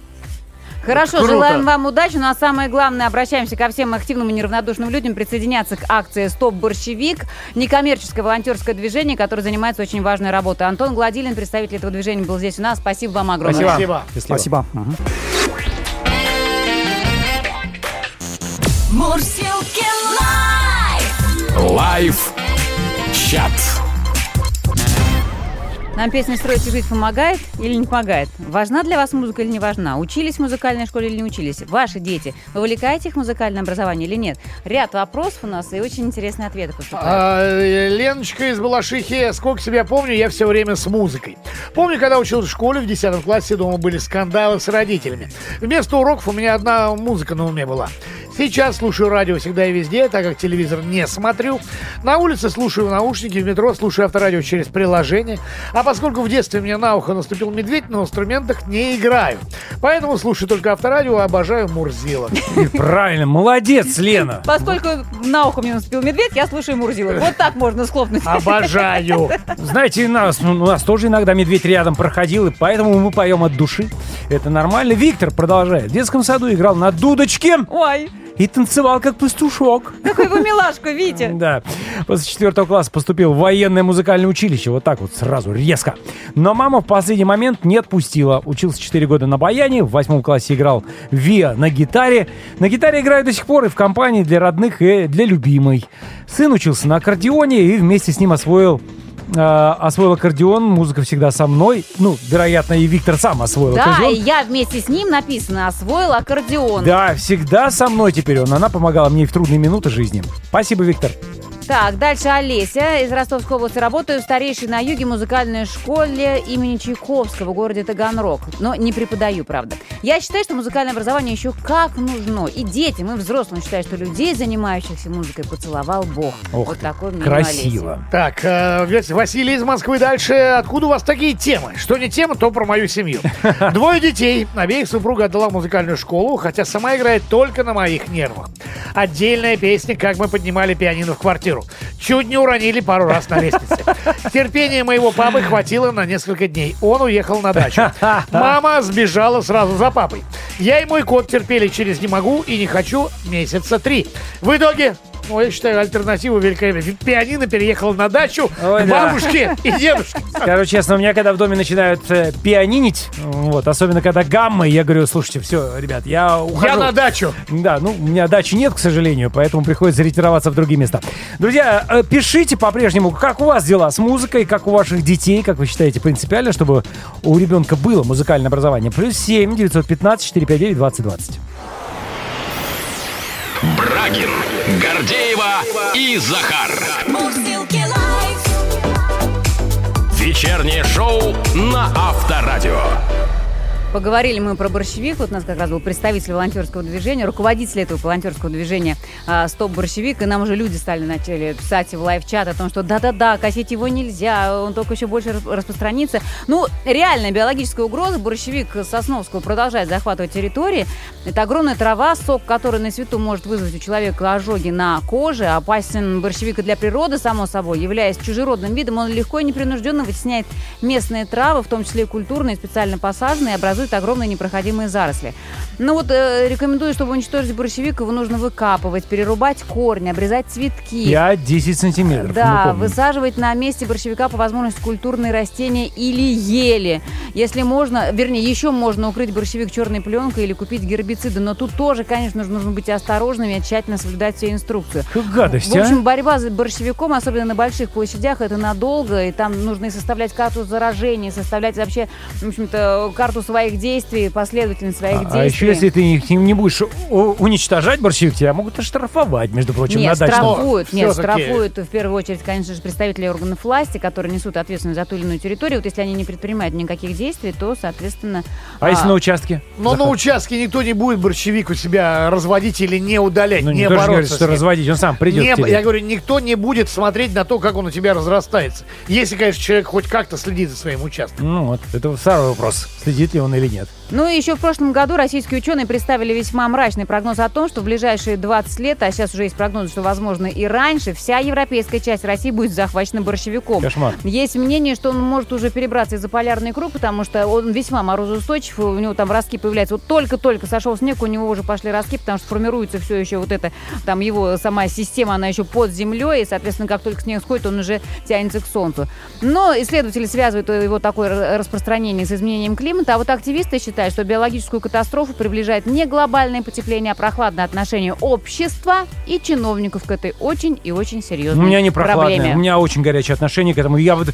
Хорошо, Круто. желаем вам удачи. Ну а самое главное, обращаемся ко всем активным и неравнодушным людям присоединяться к акции «Стоп борщевик», некоммерческое волонтерское движение, которое занимается очень важной работой. Антон Гладилин, представитель этого движения, был здесь у нас. Спасибо вам огромное. Спасибо. Спасибо. Мгм. Мурзилки Live! Live chat. Нам песня «Строить и жить» помогает или не помогает? Важна для вас музыка или не важна? Учились в музыкальной школе или не учились? Ваши дети, вы увлекаете их музыкальное образование или нет? Ряд вопросов у нас и очень интересные ответы поступают. А, э, Леночка из Балашихи, сколько себя помню, я все время с музыкой. Помню, когда учился в школе в 10 классе, дома были скандалы с родителями. Вместо уроков у меня одна музыка на уме была. Сейчас слушаю радио всегда и везде, так как телевизор не смотрю. На улице слушаю наушники, в метро слушаю авторадио через приложение. А поскольку в детстве мне на ухо наступил медведь, на инструментах не играю. Поэтому слушаю только авторадио, обожаю Мурзила. Правильно, молодец, Лена. Поскольку на ухо мне наступил медведь, я слушаю Мурзила. Вот так можно схлопнуть. Обожаю. Знаете, у нас, у нас тоже иногда медведь рядом проходил, и поэтому мы поем от души. Это нормально. Виктор продолжает. В детском саду играл на дудочке Ой, и танцевал как пастушок. какой вы милашка, Витя. (laughs) Да. После четвертого класса поступил в военное музыкальное училище. Вот так вот сразу, резко. Но мама в последний момент не отпустила. Учился 4 года на баяне. В восьмом классе играл Виа на гитаре. На гитаре играю до сих пор и в компании для родных и для любимой. Сын учился на аккордеоне и вместе с ним освоил э, освоил аккордеон, музыка всегда со мной. Ну, вероятно, и Виктор сам освоил Да, и аккордеон. я вместе с ним написано освоил аккордеон. Да, всегда со мной теперь он. Она помогала мне и в трудные минуты жизни. Спасибо, Виктор. Так, дальше Олеся из Ростовской области. Работаю в старейшей на юге музыкальной школе имени Чайковского в городе Таганрог. Но не преподаю, правда. Я считаю, что музыкальное образование еще как нужно. И детям, и взрослым считаю, что людей, занимающихся музыкой, поцеловал Бог. Ох, вот такой мнение Красиво. Так, э, Василий из Москвы дальше. Откуда у вас такие темы? Что не тема, то про мою семью. (laughs) Двое детей. Обеих супруга отдала в музыкальную школу, хотя сама играет только на моих нервах. Отдельная песня «Как мы поднимали пианино в квартиру». Чуть не уронили пару раз на лестнице. Терпения моего папы хватило на несколько дней. Он уехал на дачу. (laughs) Мама сбежала сразу за папой. Я и мой кот терпели через «не могу» и «не хочу» месяца три. В итоге Ну, я считаю, альтернатива великолепная. Пианино переехала на дачу Ой, к да. бабушке и дедушке. Скажу честно, у меня когда в доме начинают э, пианинить, вот, особенно когда гаммы, я говорю, слушайте, все, ребят, я ухожу. Я на дачу. Да, ну, у меня дачи нет, к сожалению, поэтому приходится ретироваться в другие места. Друзья, э, пишите по-прежнему, как у вас дела с музыкой, как у ваших детей, как вы считаете принципиально, чтобы у ребенка было музыкальное образование. Плюс 7 915 459 2020. Брагин, Гордеева и Захар. Вечернее шоу на Авторадио. Поговорили мы про борщевик. Вот у нас как раз был представитель волонтерского движения, руководитель этого волонтерского движения а, «Стоп борщевик». И нам уже люди стали начали писать в лайв-чат о том, что да-да-да, косить его нельзя, он только еще больше рас- распространится. Ну, реальная биологическая угроза. Борщевик Сосновского продолжает захватывать территории. Это огромная трава, сок, который на свету может вызвать у человека ожоги на коже. Опасен борщевик и для природы, само собой. Являясь чужеродным видом, он легко и непринужденно вытесняет местные травы, в том числе и культурные, специально посаженные, и образует огромные непроходимые заросли. Ну вот э, рекомендую, чтобы уничтожить борщевик, его нужно выкапывать, перерубать корни, обрезать цветки. 5-10 сантиметров. Да, высаживать на месте борщевика по возможности культурные растения или ели. Если можно, вернее, еще можно укрыть борщевик черной пленкой или купить гербициды. Но тут тоже, конечно, нужно, нужно быть осторожными и тщательно соблюдать все инструкции. Как гадость, В общем, а? борьба с борщевиком, особенно на больших площадях, это надолго, и там нужно и составлять карту заражения, составлять вообще, в общем-то, карту своих действий, последовательность своих А, действий. а еще, если ты их не, будешь уничтожать борщевик, тебя могут оштрафовать, между прочим, Нет, на дачном. штрафуют, нет, штрафуют в первую очередь, конечно же, представители органов власти, которые несут ответственность за ту или иную территорию. Вот если они не предпринимают никаких действий, то, соответственно... А если на участке? Но на участке никто не будет борщевик у себя разводить или не удалять, Ну, не никто не бороться говорит, с что разводить, он сам придет Не- к тебе. я говорю, никто не будет смотреть на то, как он у тебя разрастается. Если, конечно, человек хоть как-то следит за своим участком. Ну вот, это второй вопрос, следит ли он или нет. Ну и еще в прошлом году российские ученые представили весьма мрачный прогноз о том, что в ближайшие 20 лет, а сейчас уже есть прогнозы, что возможно и раньше, вся европейская часть России будет захвачена борщевиком. Кошмар. Есть мнение, что он может уже перебраться из-за полярный круг, потому что он весьма морозоустойчив, у него там ростки появляются. Вот только-только сошел снег, у него уже пошли ростки, потому что формируется все еще вот это, там его сама система, она еще под землей, и, соответственно, как только снег сходит, он уже тянется к солнцу. Но исследователи связывают его такое распространение с изменением климата, а вот активисты считают, что биологическую катастрофу приближает не глобальное потепление, а прохладное отношение общества и чиновников к этой очень и очень У серьезной меня не прохладное, проблеме. у меня очень горячее отношение к этому. Я вот...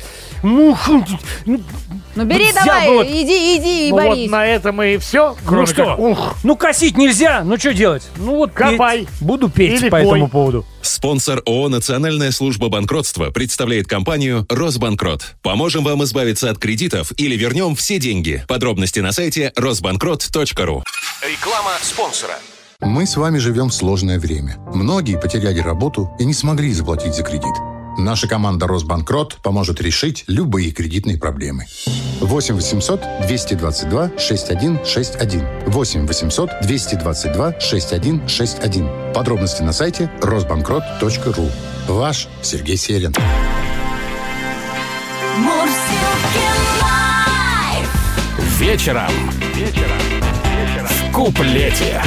Ну, бери взял давай, вот- иди, иди и Ну вот борись. на этом и все. Ну что? Ну косить нельзя, ну что делать? Ну вот Копай. петь. Буду петь Или по пой. этому поводу. Спонсор ООО «Национальная служба банкротства» представляет компанию «Росбанкрот». Поможем вам избавиться от кредитов или вернем все деньги. Подробности на сайте росбанкрот.ру. Реклама спонсора. Мы с вами живем в сложное время. Многие потеряли работу и не смогли заплатить за кредит. Наша команда «Росбанкрот» поможет решить любые кредитные проблемы. 8 800 222 6161. 8 800 222 6161. Подробности на сайте росбанкрот.ру. Ваш Сергей Серин. Вечером. Вечером. В куплете.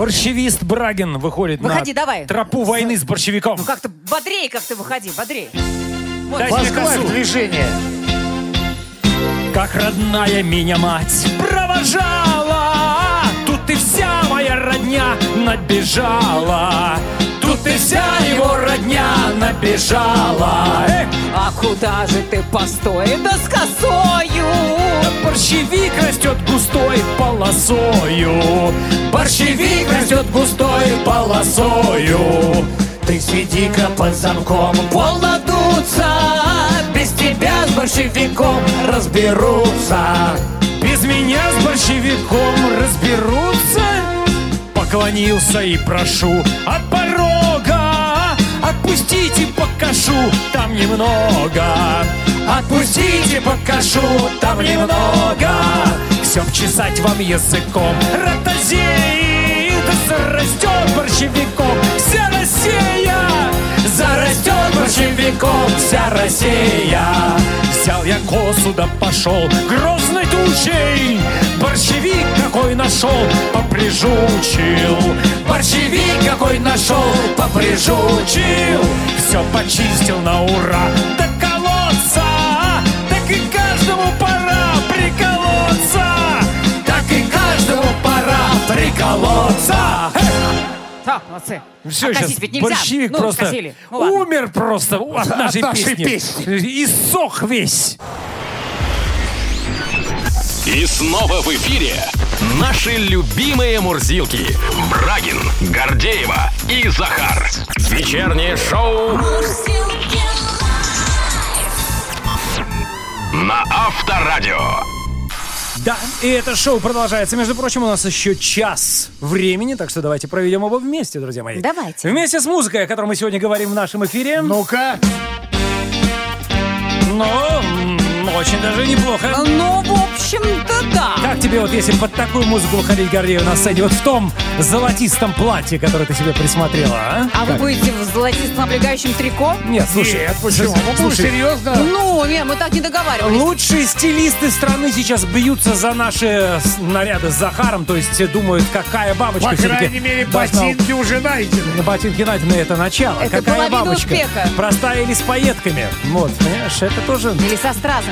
Борщевист Брагин выходит Выходи, на давай. тропу войны с борщевиком. Ну как-то бодрее, как ты выходи, бодрее. Вот. Дай косу. движение. Как родная меня мать провожала Тут и вся моя родня набежала Тут и вся его родня набежала. Эх, А куда же ты постой, да с косою? Борщевик растет густой полосою. Борщевик растет густой полосою. Ты сиди-ка под замком, дуться Без тебя с борщевиком разберутся. Без меня с борщевиком разберутся. Поклонился и прошу от порога Отпустите, покажу, там немного. Отпустите, покажу, там немного. Все обчесать вам языком. Ротозеи, да зарастет борщевиком. Вся Россия зарастет борщевиком. Вся Россия. Взял я косу, да пошел грозной тучей Борщевик какой нашел, поприжучил Борщевик какой нашел, поприжучил Все почистил на ура до колодца Так и каждому пора приколоться Так и каждому пора приколоться Так, молодцы. все, сейчас ведь нельзя. борщевик Ну, просто скосили. Ну, ладно. умер просто от нашей, нашей песни. Иссох весь. И снова в эфире наши любимые мурзилки. Брагин, Гордеева и Захар. Вечернее шоу на Авторадио. Да, и это шоу продолжается. Между прочим, у нас еще час времени, так что давайте проведем оба вместе, друзья мои. Давайте. Вместе с музыкой, о которой мы сегодня говорим в нашем эфире. Ну-ка. Но м, очень даже неплохо. Ну, в общем-то, да. Как тебе вот если под такую музыку выходить, Гордеев, на сцене, вот в том золотистом платье, которое ты себе присмотрела, а? А вы Как? будете в золотистом облегающем трико? Нет, слушай. Нет, (laughs) почему? Будем слушай, серьезно. Ну, нет, мы так не договаривались. Лучшие стилисты страны сейчас бьются за наши наряды с Захаром, то есть э, думают, какая бабочка По крайней мере, должна- ботинки уже найдены. Ботинки найдены, это начало. Это Какая бабочка? успеха. Простая или с пайетками? Вот, понимаешь, это тоже... Или со стразами.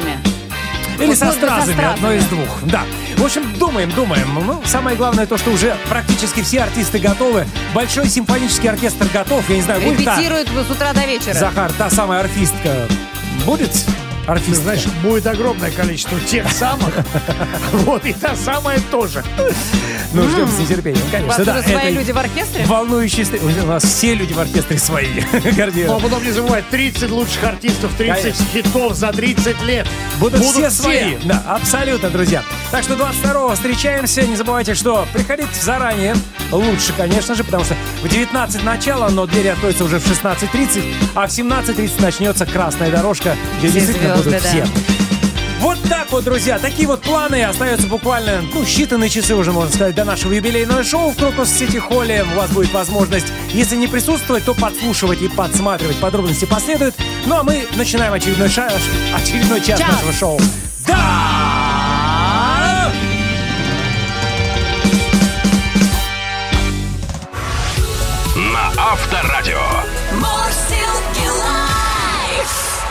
Или со со стразами, стразами. одно из двух. Да. В общем, думаем, думаем. Ну, самое главное то, что уже практически все артисты готовы. Большой симфонический оркестр готов. Я не знаю, будет та... Репетируют с утра до вечера. Захар, та самая орфистка. Будет? Ты Орфистка. знаешь, будет огромное количество тех самых. (laughs) Вот, и та самая тоже. Ну, ждем с нетерпением, У конечно. вас да, уже свои люди в оркестре? Волнующий стыд. У нас все люди в оркестре свои. (laughs) Но потом не забывай, 30 лучших артистов, 30 Конечно. хитов за 30 лет. Будут, все свои. Да, абсолютно, друзья. Так что 22-го встречаемся. Не забывайте, что приходить заранее. Лучше, конечно же, потому что в 19 начало, но двери откроются уже в 16.30, а в 17.30 начнется красная дорожка, где Все действительно звезды, будут да. все. Вот так вот, друзья, такие вот планы. Остается буквально, ну, считанные часы уже, можно сказать, до нашего юбилейного шоу в Крокус Сити Холле. У вас будет возможность, если не присутствовать, то подслушивать и подсматривать. Подробности последуют. Ну, а мы начинаем очередной, ша- очередной час Час. нашего шоу. Да!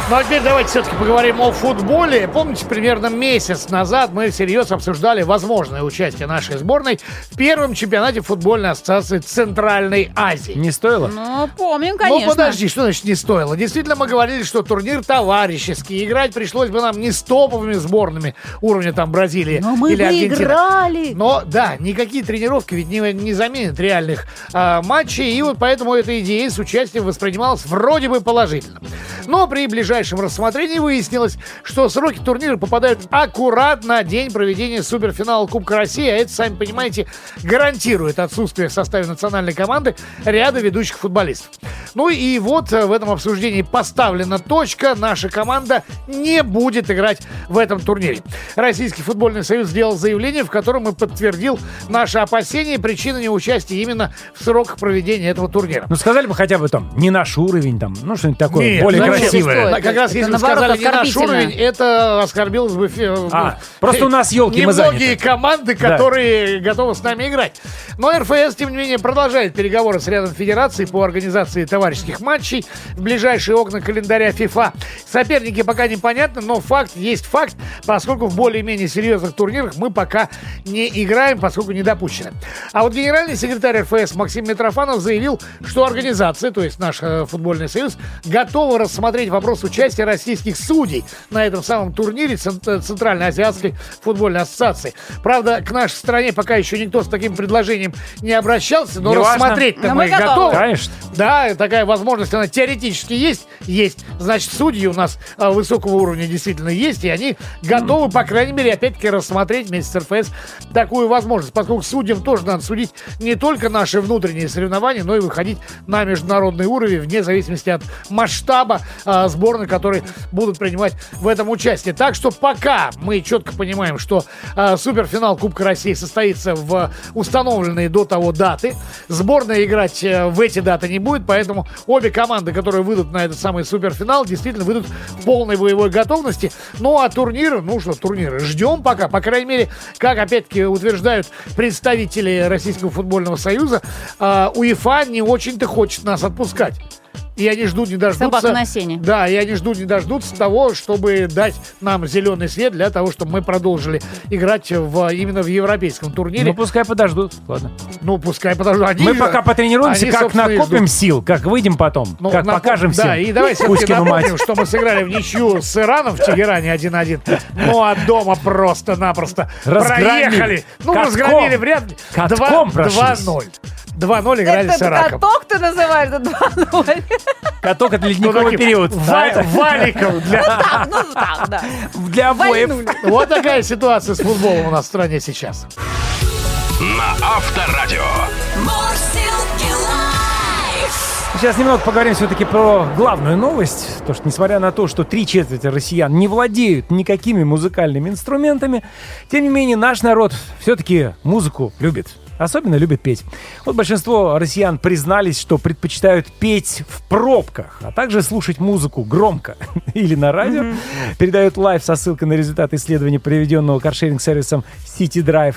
Ну а теперь давайте все-таки поговорим о футболе. Помните, примерно месяц назад мы всерьез обсуждали возможное участие нашей сборной в первом чемпионате футбольной ассоциации Центральной Азии. Не стоило? Ну, помним, конечно. Ну подожди, что значит не стоило? Действительно, мы говорили, что турнир товарищеский. Играть пришлось бы нам не с топовыми сборными уровня там Бразилии Но мы или Аргентины. выиграли. Но да, никакие тренировки ведь не, не заменят реальных а, матчей, и вот поэтому эта идея с участием воспринималась вроде бы положительно. Но при ближайшем рассмотрении выяснилось, что сроки турнира попадают аккурат на день проведения суперфинала Кубка России, а это, сами понимаете, гарантирует отсутствие в составе национальной команды ряда ведущих футболистов. Ну и вот э, в этом обсуждении поставлена точка. Наша команда не будет играть в этом турнире. Российский футбольный союз сделал заявление, в котором и подтвердил наши опасения и причины неучастия именно в сроках проведения этого турнира. Ну, сказали бы хотя бы там, не наш уровень там, ну, что-нибудь такое, Нет, более красивое. Как раз если бы сказали не наш уровень, это оскорбилось бы... фе- А, ну, просто у нас ёлки, мы Немногие заняты. команды, Да. которые готовы с нами играть. Но РФС, тем не менее, продолжает переговоры с рядом федераций по организации товарищеских матчей в ближайшие окна календаря ФИФА. Соперники пока непонятны, но факт есть факт, поскольку в более-менее серьезных турнирах мы пока не играем, поскольку не допущены. А вот генеральный секретарь РФС Максим Митрофанов заявил, что организация, то есть наш э, футбольный союз, готова рассмотреть вопрос участия российских судей на этом самом турнире э, Центральной Азиатской футбольной ассоциации. Правда, к нашей стране пока еще никто с таким предложением не обращался, но рассмотреть-то Но мы мы готовы. готовы. Конечно. Да, такая возможность, она теоретически есть. Есть. Значит, судьи у нас а, высокого уровня действительно есть, и они готовы, по крайней мере, опять-таки рассмотреть вместе с РФС такую возможность. Поскольку судьям тоже надо судить не только наши внутренние соревнования, но и выходить на международный уровень вне зависимости от масштаба а, сборных которые будут принимать в этом участие. Так что пока мы четко понимаем, что э, суперфинал Кубка России состоится в установленные до того даты, сборная играть э, в эти даты не будет, поэтому обе команды, которые выйдут на этот самый суперфинал, действительно выйдут в полной боевой готовности. Ну а турнир, ну что турниры, ждем пока. По крайней мере, как опять-таки утверждают представители Российского футбольного союза, э, УЕФА не очень-то хочет нас отпускать. И они ждут не дождутся... Собака на сене. Да, и они ждут не дождутся того, чтобы дать нам зеленый свет для того, чтобы мы продолжили играть в, именно в европейском турнире. Ну, пускай подождут. Ладно. Ну, пускай подождут. Они Мы же- пока потренируемся, они, как накопим сил, как выйдем потом, Ну, как напом- покажем всем. Да, и давай все-таки напомним, что мы сыграли в ничью с Ираном в Тегеране 1-1. Ну, а дома просто-напросто проехали. Ну, разгромили вряд ли. Катком Два- прошлись. 2-0. 2-0 играли с Это Ираком. каток ты называешь за 2-0? Каток это (laughs) Ну, ледниковый период. Валиком для ну так, да. Для обоев. Вот такая ситуация с футболом у нас в стране сейчас. На Авторадио. Сейчас немного поговорим все-таки про главную новость. То, что несмотря на то, что три четверти россиян не владеют никакими музыкальными инструментами, тем не менее наш народ все-таки музыку любит. Особенно любит петь. Вот большинство россиян признались, что предпочитают петь в пробках, а также слушать музыку громко (laughs) или на радио. Передает Life со ссылкой на результаты исследования, проведенного каршеринг-сервисом City Drive.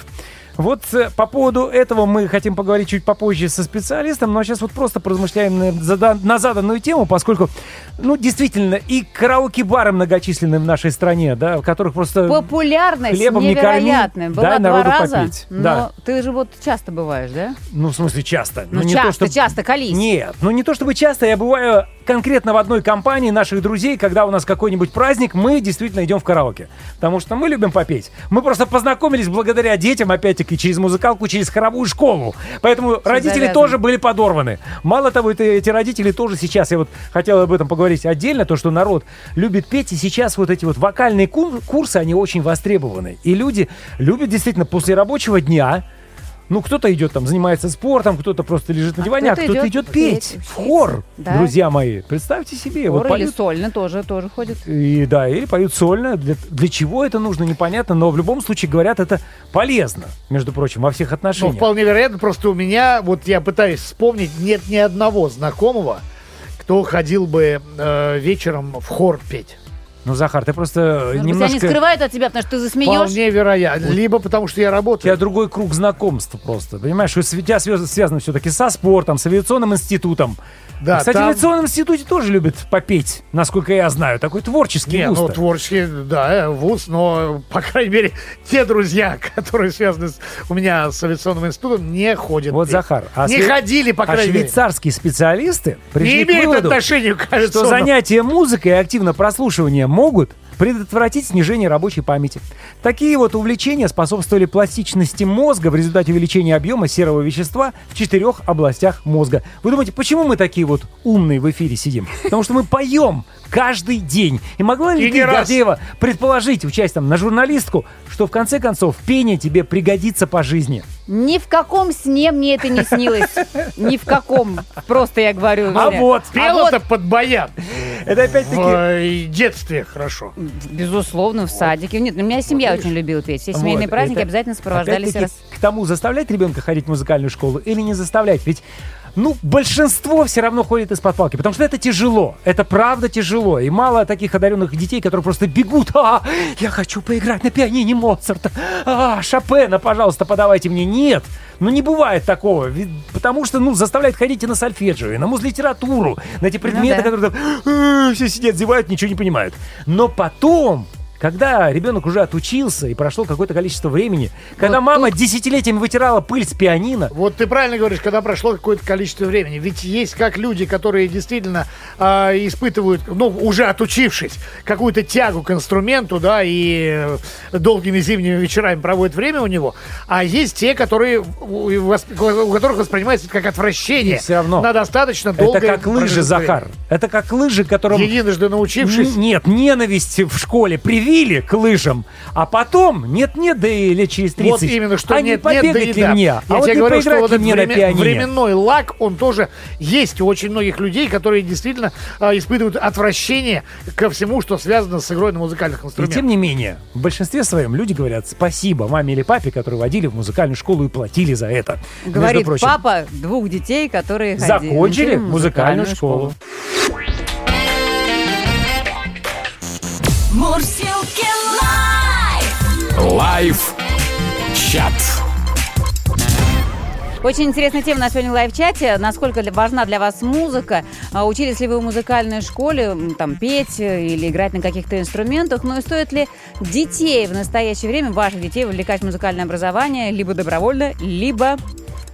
Вот э, по поводу этого мы хотим поговорить чуть попозже со специалистом, но сейчас вот просто поразмышляем на, на заданную тему, поскольку, ну, действительно, и караоке-бары многочисленные в нашей стране, да, в которых просто... Популярность Хлебом не корми, невероятная. Была дай два раза, попить. но Да. ты же вот часто бываешь, да? Ну, в смысле, часто. Ну, не часто, то, что- часто, колись. Нет, ну не то чтобы часто, я бываю конкретно в одной компании наших друзей, когда у нас какой-нибудь праздник, мы действительно идем в караоке. Потому что мы любим попеть. Мы просто познакомились благодаря детям, опять-таки, через музыкалку, через хоровую школу. Поэтому родители завязано. тоже были подорваны. Мало того, это- эти родители тоже сейчас, я вот хотел об этом поговорить отдельно, то, что народ любит петь, и сейчас вот эти вот вокальные кур- курсы, они очень востребованы. И люди любят действительно после рабочего дня ну, кто-то идет там, занимается спортом, кто-то просто лежит на А диване, а кто-то кто-то идет идет петь петь, в хор, Да. друзья мои. Представьте себе, вот Хор или поют, сольно тоже, тоже ходит. и да, или поют сольно. Для, для чего это нужно, непонятно, но в любом случае говорят, это полезно, между прочим, во всех Ну, отношениях. вполне вероятно, просто у меня, вот я пытаюсь вспомнить, нет ни одного знакомого, кто ходил бы э, вечером в хор петь. Ну, Захар, ты просто Может быть, немножко... они скрывают от тебя, потому что ты засмеешь. Вполне вероятно. Либо потому что я У работаю. тебя другой круг знакомств просто. Понимаешь, у тебя связ- связано все-таки со спортом, с авиационным институтом. Да, Кстати, там- в авиационном институте тоже любят попеть, насколько я знаю. Такой творческий Не, ну густо. творческий, да, э, вуз, но, по крайней мере, те друзья, (laughs) которые связаны с, у меня с авиационным институтом, не ходят. Вот, петь. Захар. а не шве- ходили, по а крайней мере. швейцарские специалисты пришли Не к имеют выводу, отношения к что авиационному. занятия музыкой и активное прослушивание могут предотвратить снижение рабочей памяти. Такие вот увлечения способствовали пластичности мозга в результате увеличения объема серого вещества в четырех областях мозга. Вы думаете, почему мы такие вот умные в эфире сидим? Потому что мы поем каждый день. И могла ли И ты. Гордеева, предположить, учась там на журналистку, что в конце концов пение тебе пригодится по жизни? Ни в каком сне мне это не снилось. Ни в каком. Просто я говорю. А вот, Пел-то под баян. это В опять-таки... э, детстве хорошо. Безусловно, в садике. Нет, у меня семья очень любила петь. Все семейные праздники обязательно сопровождались к тому, заставлять ребенка ходить в музыкальную школу или не заставлять. Ведь ну, большинство все равно ходит из-под палки, потому что это тяжело. Это правда тяжело. И мало таких одаренных детей, которые просто бегут. А, я хочу поиграть на пианине Моцарта. А, Шопена, пожалуйста, подавайте мне. Нет. Ну, не бывает такого. Ведь- потому что, ну, заставляют ходить и на сольфеджио, и на музлитературу, на эти предметы, да. которые там «Э, все сидят, зевают, ничего не понимают. Но потом, когда ребенок уже отучился и прошло какое-то количество времени, когда Вот мама десятилетиями вытирала пыль с пианино, Вот ты правильно говоришь, когда прошло какое-то количество времени. Ведь есть как люди, которые действительно а, испытывают, ну, уже отучившись, какую-то тягу к инструменту, да, и э, долгими зимними вечерами проводят время у него. А есть те, которые, у которых воспринимается это как отвращение. И всё равно. На достаточно долгое это как лыжи, Захар. Это как лыжи, которым... Единожды научившись. Н- Нет, ненависть в школе. Привет, привили к лыжам, а потом, нет-нет, да и лет через 30, Вот именно, что а не нет, да и да. мне? Я а вот тебе не говорю, что вот мне на время- пианино? временной лак, он тоже есть у очень многих людей, которые действительно а, испытывают отвращение ко всему, что связано с игрой на музыкальных И инструментах. тем не менее, в большинстве своем люди говорят спасибо маме или папе, которые водили в музыкальную школу и платили за это. Говорит прочим, папа двух детей, которые ходили- закончили в музыкальную школу. Мурсилки лайф! Чат. Очень интересная тема на сегодня в лайв-чате. Насколько важна для вас музыка? А, Учились ли вы в музыкальной школе, там, петь э, или играть на каких-то инструментах? Ну и стоит ли детей в настоящее время, ваших детей, вовлекать в музыкальное образование либо добровольно, либо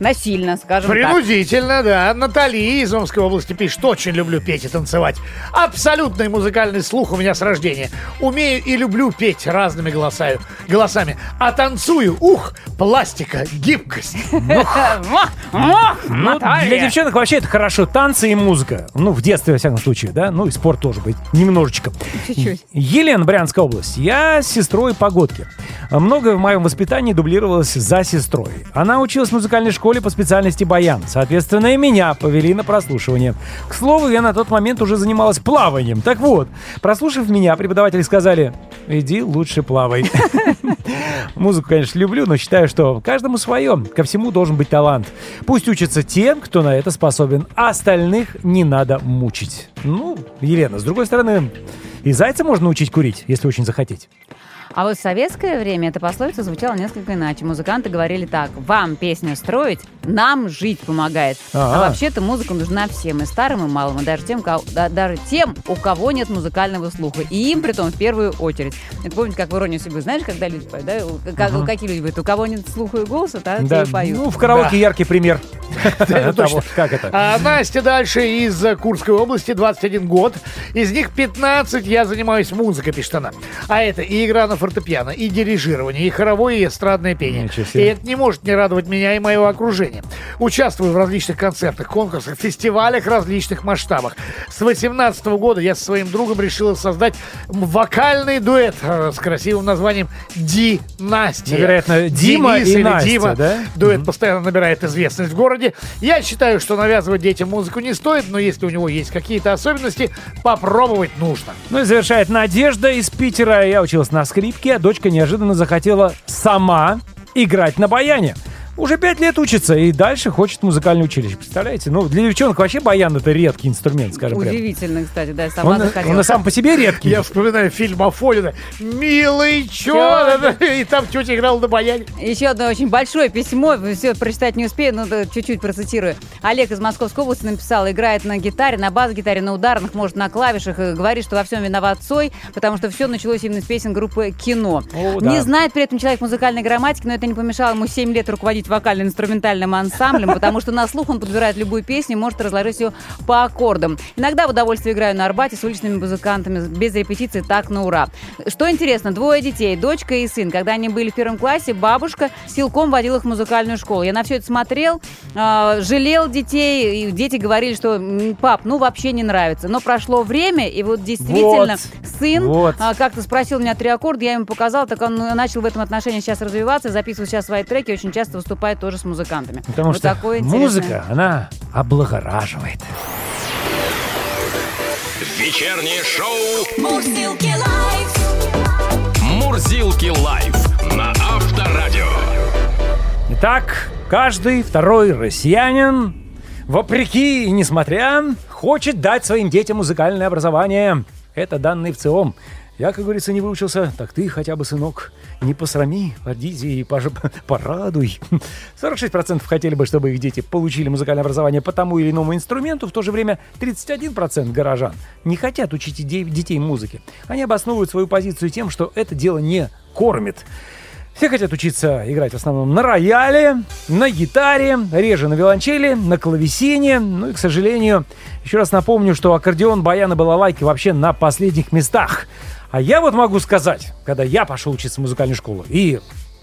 насильно, скажем так? Принудительно, да. Натали из Омской области пишет, очень люблю петь и танцевать. Абсолютный музыкальный слух у меня с рождения. Умею и люблю петь разными голосами. голосами. А танцую, ух, пластика, гибкость. Ну, (laughs) для девчонок вообще это хорошо. Танцы и музыка. Ну, в детстве, во всяком случае, да? Ну, и спорт тоже быть. Немножечко. Чуть-чуть. Елена, Брянская область. Я с сестрой погодки. Многое в моем воспитании дублировалось за сестрой. Она училась в музыкальной школе по специальности баян. Соответственно, и меня повели на прослушивание. К слову, я на тот момент уже занималась плаванием. Так вот, прослушав меня, преподаватели сказали, иди лучше плавай. (laughs) Музыку, конечно, люблю, но считаю, что каждому свое. Ко всему должен быть талант. Пусть учатся те, кто на это способен, а остальных не надо мучить. Ну, Елена, с другой стороны, и зайца можно учить курить, если очень захотеть. А вот в советское время эта пословица звучала несколько иначе. Музыканты говорили так. Вам песню строить, нам жить помогает. А, Ага. вообще-то музыка нужна всем, и старым, и малым, и даже тем, ко- да- даже тем, у кого нет музыкального слуха. И им, при том, в первую очередь. Это помните, как в «Иронии судьбы», знаешь, когда люди поют, да? Как- Ага. Какие люди говорят? У кого нет слуха и голоса, да, те Да, и поют. ну, в караоке Да. яркий пример (laughs) (laughs) как это. А Настя дальше из э, Курской области, 21 год. Из них 15 я занимаюсь музыкой, пишет она. А это и игра на фортепиано, и дирижирование, и хоровое, и эстрадное пение. И это не может не радовать меня и моего окружения. Участвую в различных концертах, конкурсах, фестивалях различных масштабах. С 18 года я со своим другом решила создать вокальный дуэт э, с красивым названием «Династия». Невероятно, Дима Денис и или Настя, Дима. да? Дуэт постоянно набирает известность в городе. Я считаю, что навязывать детям музыку не стоит, но если у него есть какие-то особенности, попробовать нужно. Ну и завершает Надежда из Питера. Я училась на скрипке, а дочка неожиданно захотела сама играть на баяне. Уже пять лет учится и дальше хочет музыкальное училище. Представляете? Ну, для девчонок вообще баян это редкий инструмент, скажем прямо. Удивительно, кстати, да, я сама Он, захотела. он сам по себе редкий. Я вспоминаю фильм Афонина. «Милый, чё?» И там тетя играла на баяне. Еще одно очень большое письмо, все прочитать не успею, но чуть-чуть процитирую. Олег из Московской области написал, играет на гитаре, на бас-гитаре, на ударных, может, на клавишах, говорит, что во всем виноват Цой, потому что все началось именно с песен группы «Кино». О, да. Не знает при этом человек музыкальной грамматики, но это не помешало ему 7 лет руководить вокально-инструментальным ансамблем, потому что на слух он подбирает любую песню и может разложить ее по аккордам. Иногда в удовольствие играю на Арбате с уличными музыкантами, без репетиции, так на ура. Что интересно, двое детей, дочка и сын. Когда они были в первом классе, бабушка силком водила их в музыкальную школу. Я на все это смотрел, э, жалел детей, и дети говорили, что «М, пап, ну вообще не нравится. Но прошло время, и вот действительно Вот. сын Вот. а, как-то спросил меня три аккорда, я ему показал, так он ну, начал в этом отношении сейчас развиваться, записывает сейчас свои треки, очень часто выступает тоже с музыкантами. Потому Вот что такое интересное. музыка, она облагораживает. Вечернее шоу Мурсилки лайф! Мурзилки лайф на Авторадио. Итак, каждый второй россиянин, вопреки и несмотря, хочет дать своим детям музыкальное образование. Это данные в ЦИОМ. Я, как говорится, не выучился, так ты хотя бы, сынок, не посрами, подиди и пож- (laughs) порадуй. 46% хотели бы, чтобы их дети получили музыкальное образование по тому или иному инструменту, в то же время 31% горожан не хотят учить детей музыке. Они обосновывают свою позицию тем, что это дело не кормит. Все хотят учиться играть в основном на рояле, на гитаре, реже на виолончели, на клавесине. Ну и, к сожалению, еще раз напомню, что аккордеон, баян и балалайки вообще на последних местах. А я вот могу сказать, когда я пошел учиться в музыкальную школу и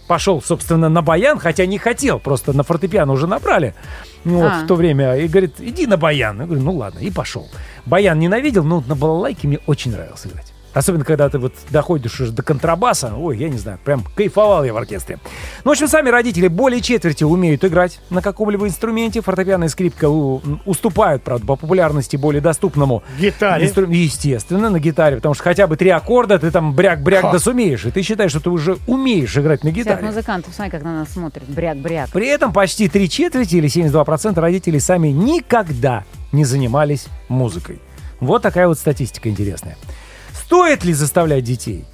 пошел, собственно, на баян, хотя не хотел, просто на фортепиано уже набрали ну, вот, А. в то время, и говорит, иди на баян. Я говорю, ну ладно, и пошел. Баян ненавидел, но на балалайке мне очень нравилось играть. Особенно, когда ты вот доходишь уже до контрабаса. Ой, я не знаю, прям кайфовал я в оркестре. Ну, в общем, сами родители более четверти умеют играть на каком-либо инструменте. Фортепиано и скрипка у- уступают, правда, по популярности более доступному. Гитаре. инстру- Естественно, на гитаре, потому что хотя бы три аккорда ты там бряк-бряк да сумеешь. И ты считаешь, что ты уже умеешь играть на Всех гитаре. музыкантов, смотри, как на нас смотрят. Бряк-бряк. При этом почти три четверти или 72% родителей сами никогда не занимались музыкой. Вот такая вот статистика интересная. Стоит ли заставлять детей?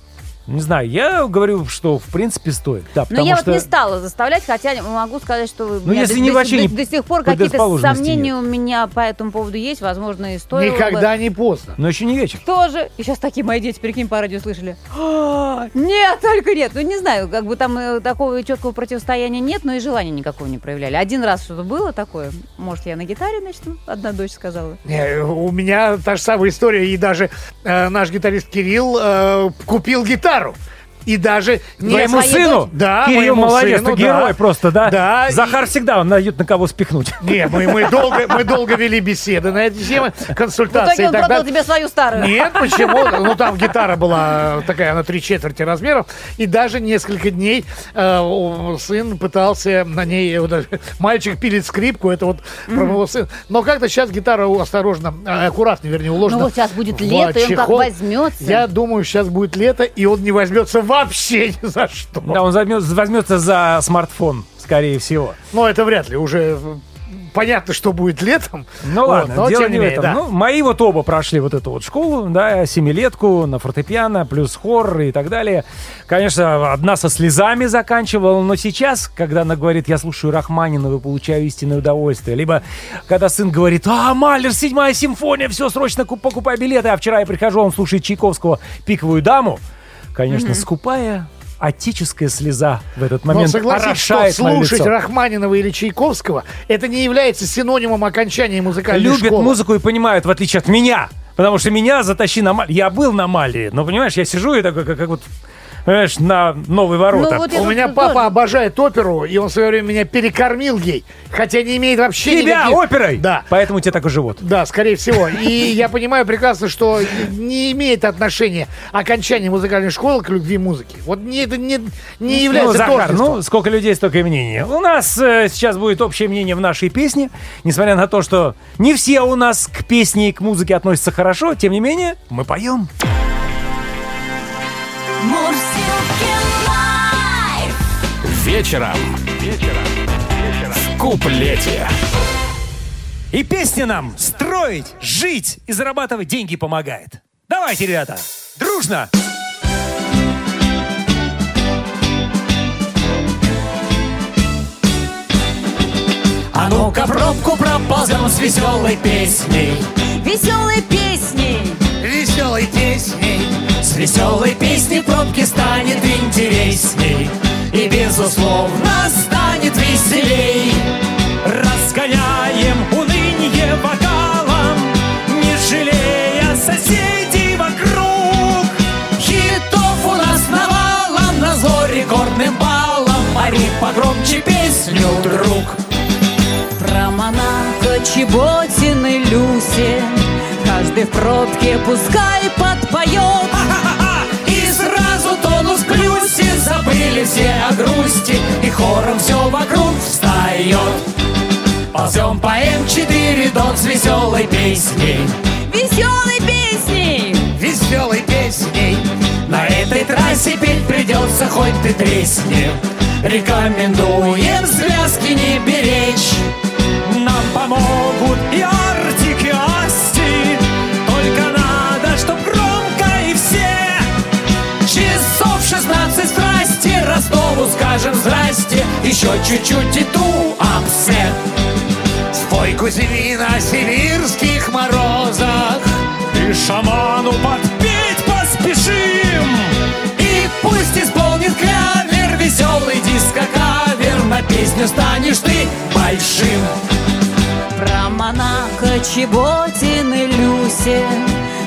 Не знаю, я говорю, что в принципе стоит. Да, Но потому я что... вот не стала заставлять, хотя могу сказать, что Ну, если до, не до- вообще до- не до сих пор какие-то сомнения у меня по этому поводу есть, возможно, и стоило бы. Никогда не поздно. Но еще не вечер. Тоже. И сейчас такие мои дети, прикинь, по радио слышали. «А, (gasps) Нет, только нет. Ну, не знаю, как бы там э, такого четкого противостояния нет, но и желания никакого не проявляли. Один раз что-то было такое. Может, я на гитаре начну? Одна дочь сказала. У меня та же самая история, и даже э, наш гитарист Кирилл э, купил гитару. carro. И даже не Твоему сыну? Да, Кирилл моему молодец, сыну, ты герой да. просто, да? Да, Захар всегда, он найдет на кого спихнуть. Не, мы, мы, долго, мы долго вели беседы на эти темы, В консультации итоге и он продал тебе свою старую. Нет, почему? Ну, там гитара была такая на три четверти размеров. И даже несколько дней э, сын пытался на ней... вот, э, мальчик пилит скрипку, это вот про моего сына. Но как-то сейчас гитара у- осторожно, э, аккуратно, вернее, уложена Ну вот сейчас будет в лето, и он как чехол. возьмется. Я думаю, сейчас будет лето, и он не возьмется вообще ни за что. Да, он займет- возьмется за смартфон, скорее всего. Но это вряд ли, уже э, понятно, что будет летом. Ну Вот, ладно, но дело не в этом. да. Ну, мои вот оба прошли вот эту вот школу, да, семилетку на фортепиано, плюс хор и так далее. Конечно, одна со слезами заканчивала, но сейчас, когда она говорит, я слушаю Рахманинова и получаю истинное удовольствие, либо когда сын говорит, а, Малер, седьмая симфония, все, срочно куп- покупай билеты, а вчера я прихожу, он слушает Чайковского «Пиковую даму», конечно, скупая отеческая слеза в этот Но момент что орошает мое слушать. Рахманинова или Чайковского, это не является синонимом окончания музыкальной любят школы. музыку и понимают, в отличие от меня. Потому что меня затащи на Мали. Я был на Мали, но, понимаешь, я сижу и такой, как, как вот, понимаешь, на новые ворота. Ну, вот У тут меня тоже- папа обожает оперу, и он в свое время меня перекормил ей, хотя не имеет вообще Тебя никаких... оперой? Да. Поэтому тебе так и живут. Да, скорее всего. И я понимаю прекрасно, что не имеет отношения окончание музыкальной школы к любви музыки. Вот не, это не, не Ну, является Захар, тождеством. ну, сколько людей, столько и мнений. У нас э, сейчас будет общее мнение в нашей песне. Несмотря на то, что не все у нас к песне и к музыке относятся хорошо, тем не менее, мы поем. Вечером. Вечером. В куплете. И песня нам строить, жить и зарабатывать деньги помогает. Давайте, ребята, дружно! А ну-ка пробку проползем с веселой песней Веселой песней. Веселой песней. С веселой песней пробки станет интересней. И безусловно станет веселей. Разгоняем уныние вокалом Не жалея соседей вокруг. Хитов у нас навалом На зло рекордным баллом Пари погромче песню, друг. Про монаха Чеботины Люси. Каждый в пробке пускай подпоет Забыли все о грусти И хором все вокруг встает Ползем по М4 дом с веселой песней Веселой песней. Веселой песней. На этой трассе петь придется хоть ты тресни Рекомендуем связки не беречь Нам помогут и Еще чуть-чуть и туапсе Спой кузевина о сибирских морозах. И шаману подпеть поспешим. И пусть исполнит клявер Веселый диско-кавер. На песню станешь ты большим. Про монаха Чеботины Люси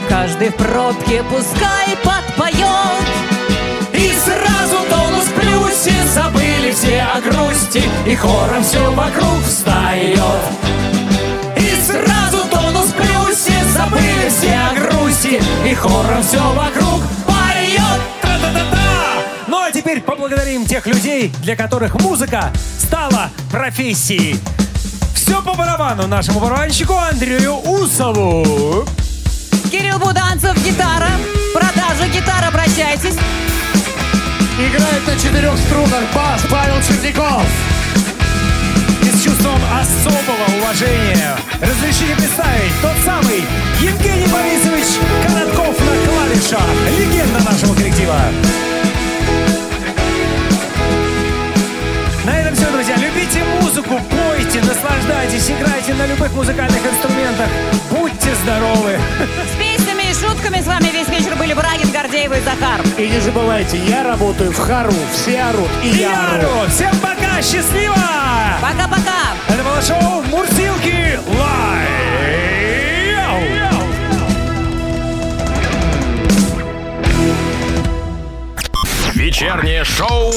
Каждый в пробке пускай подпоет Забыли все о грусти И хором все вокруг встает И сразу тонус в плюсе Забыли все о грусти И хором все вокруг поет. Та-та-та-та! Ну а теперь поблагодарим тех людей, для которых музыка стала профессией. Все по барабану нашему барабанщику Андрею Усову. Кирилл Буданцев, гитара. Продажа гитара, обращайтесь. Играет на четырех струнах бас Павел Черняков. И с чувством особого уважения разрешите представить тот самый Евгений Борисович Коротков на клавишах. Легенда нашего коллектива. На этом все, друзья. Любите музыку, пойте, наслаждайтесь, играйте на любых музыкальных инструментах. Будьте здоровы. И шутками с вами весь вечер были Брагин, Гордеева и Захар. И не забывайте, я работаю в Хару, все орут, и я ору. Всем пока, счастливо! Пока-пока. Это было шоу Мурсилки Лайв! Вечернее шоу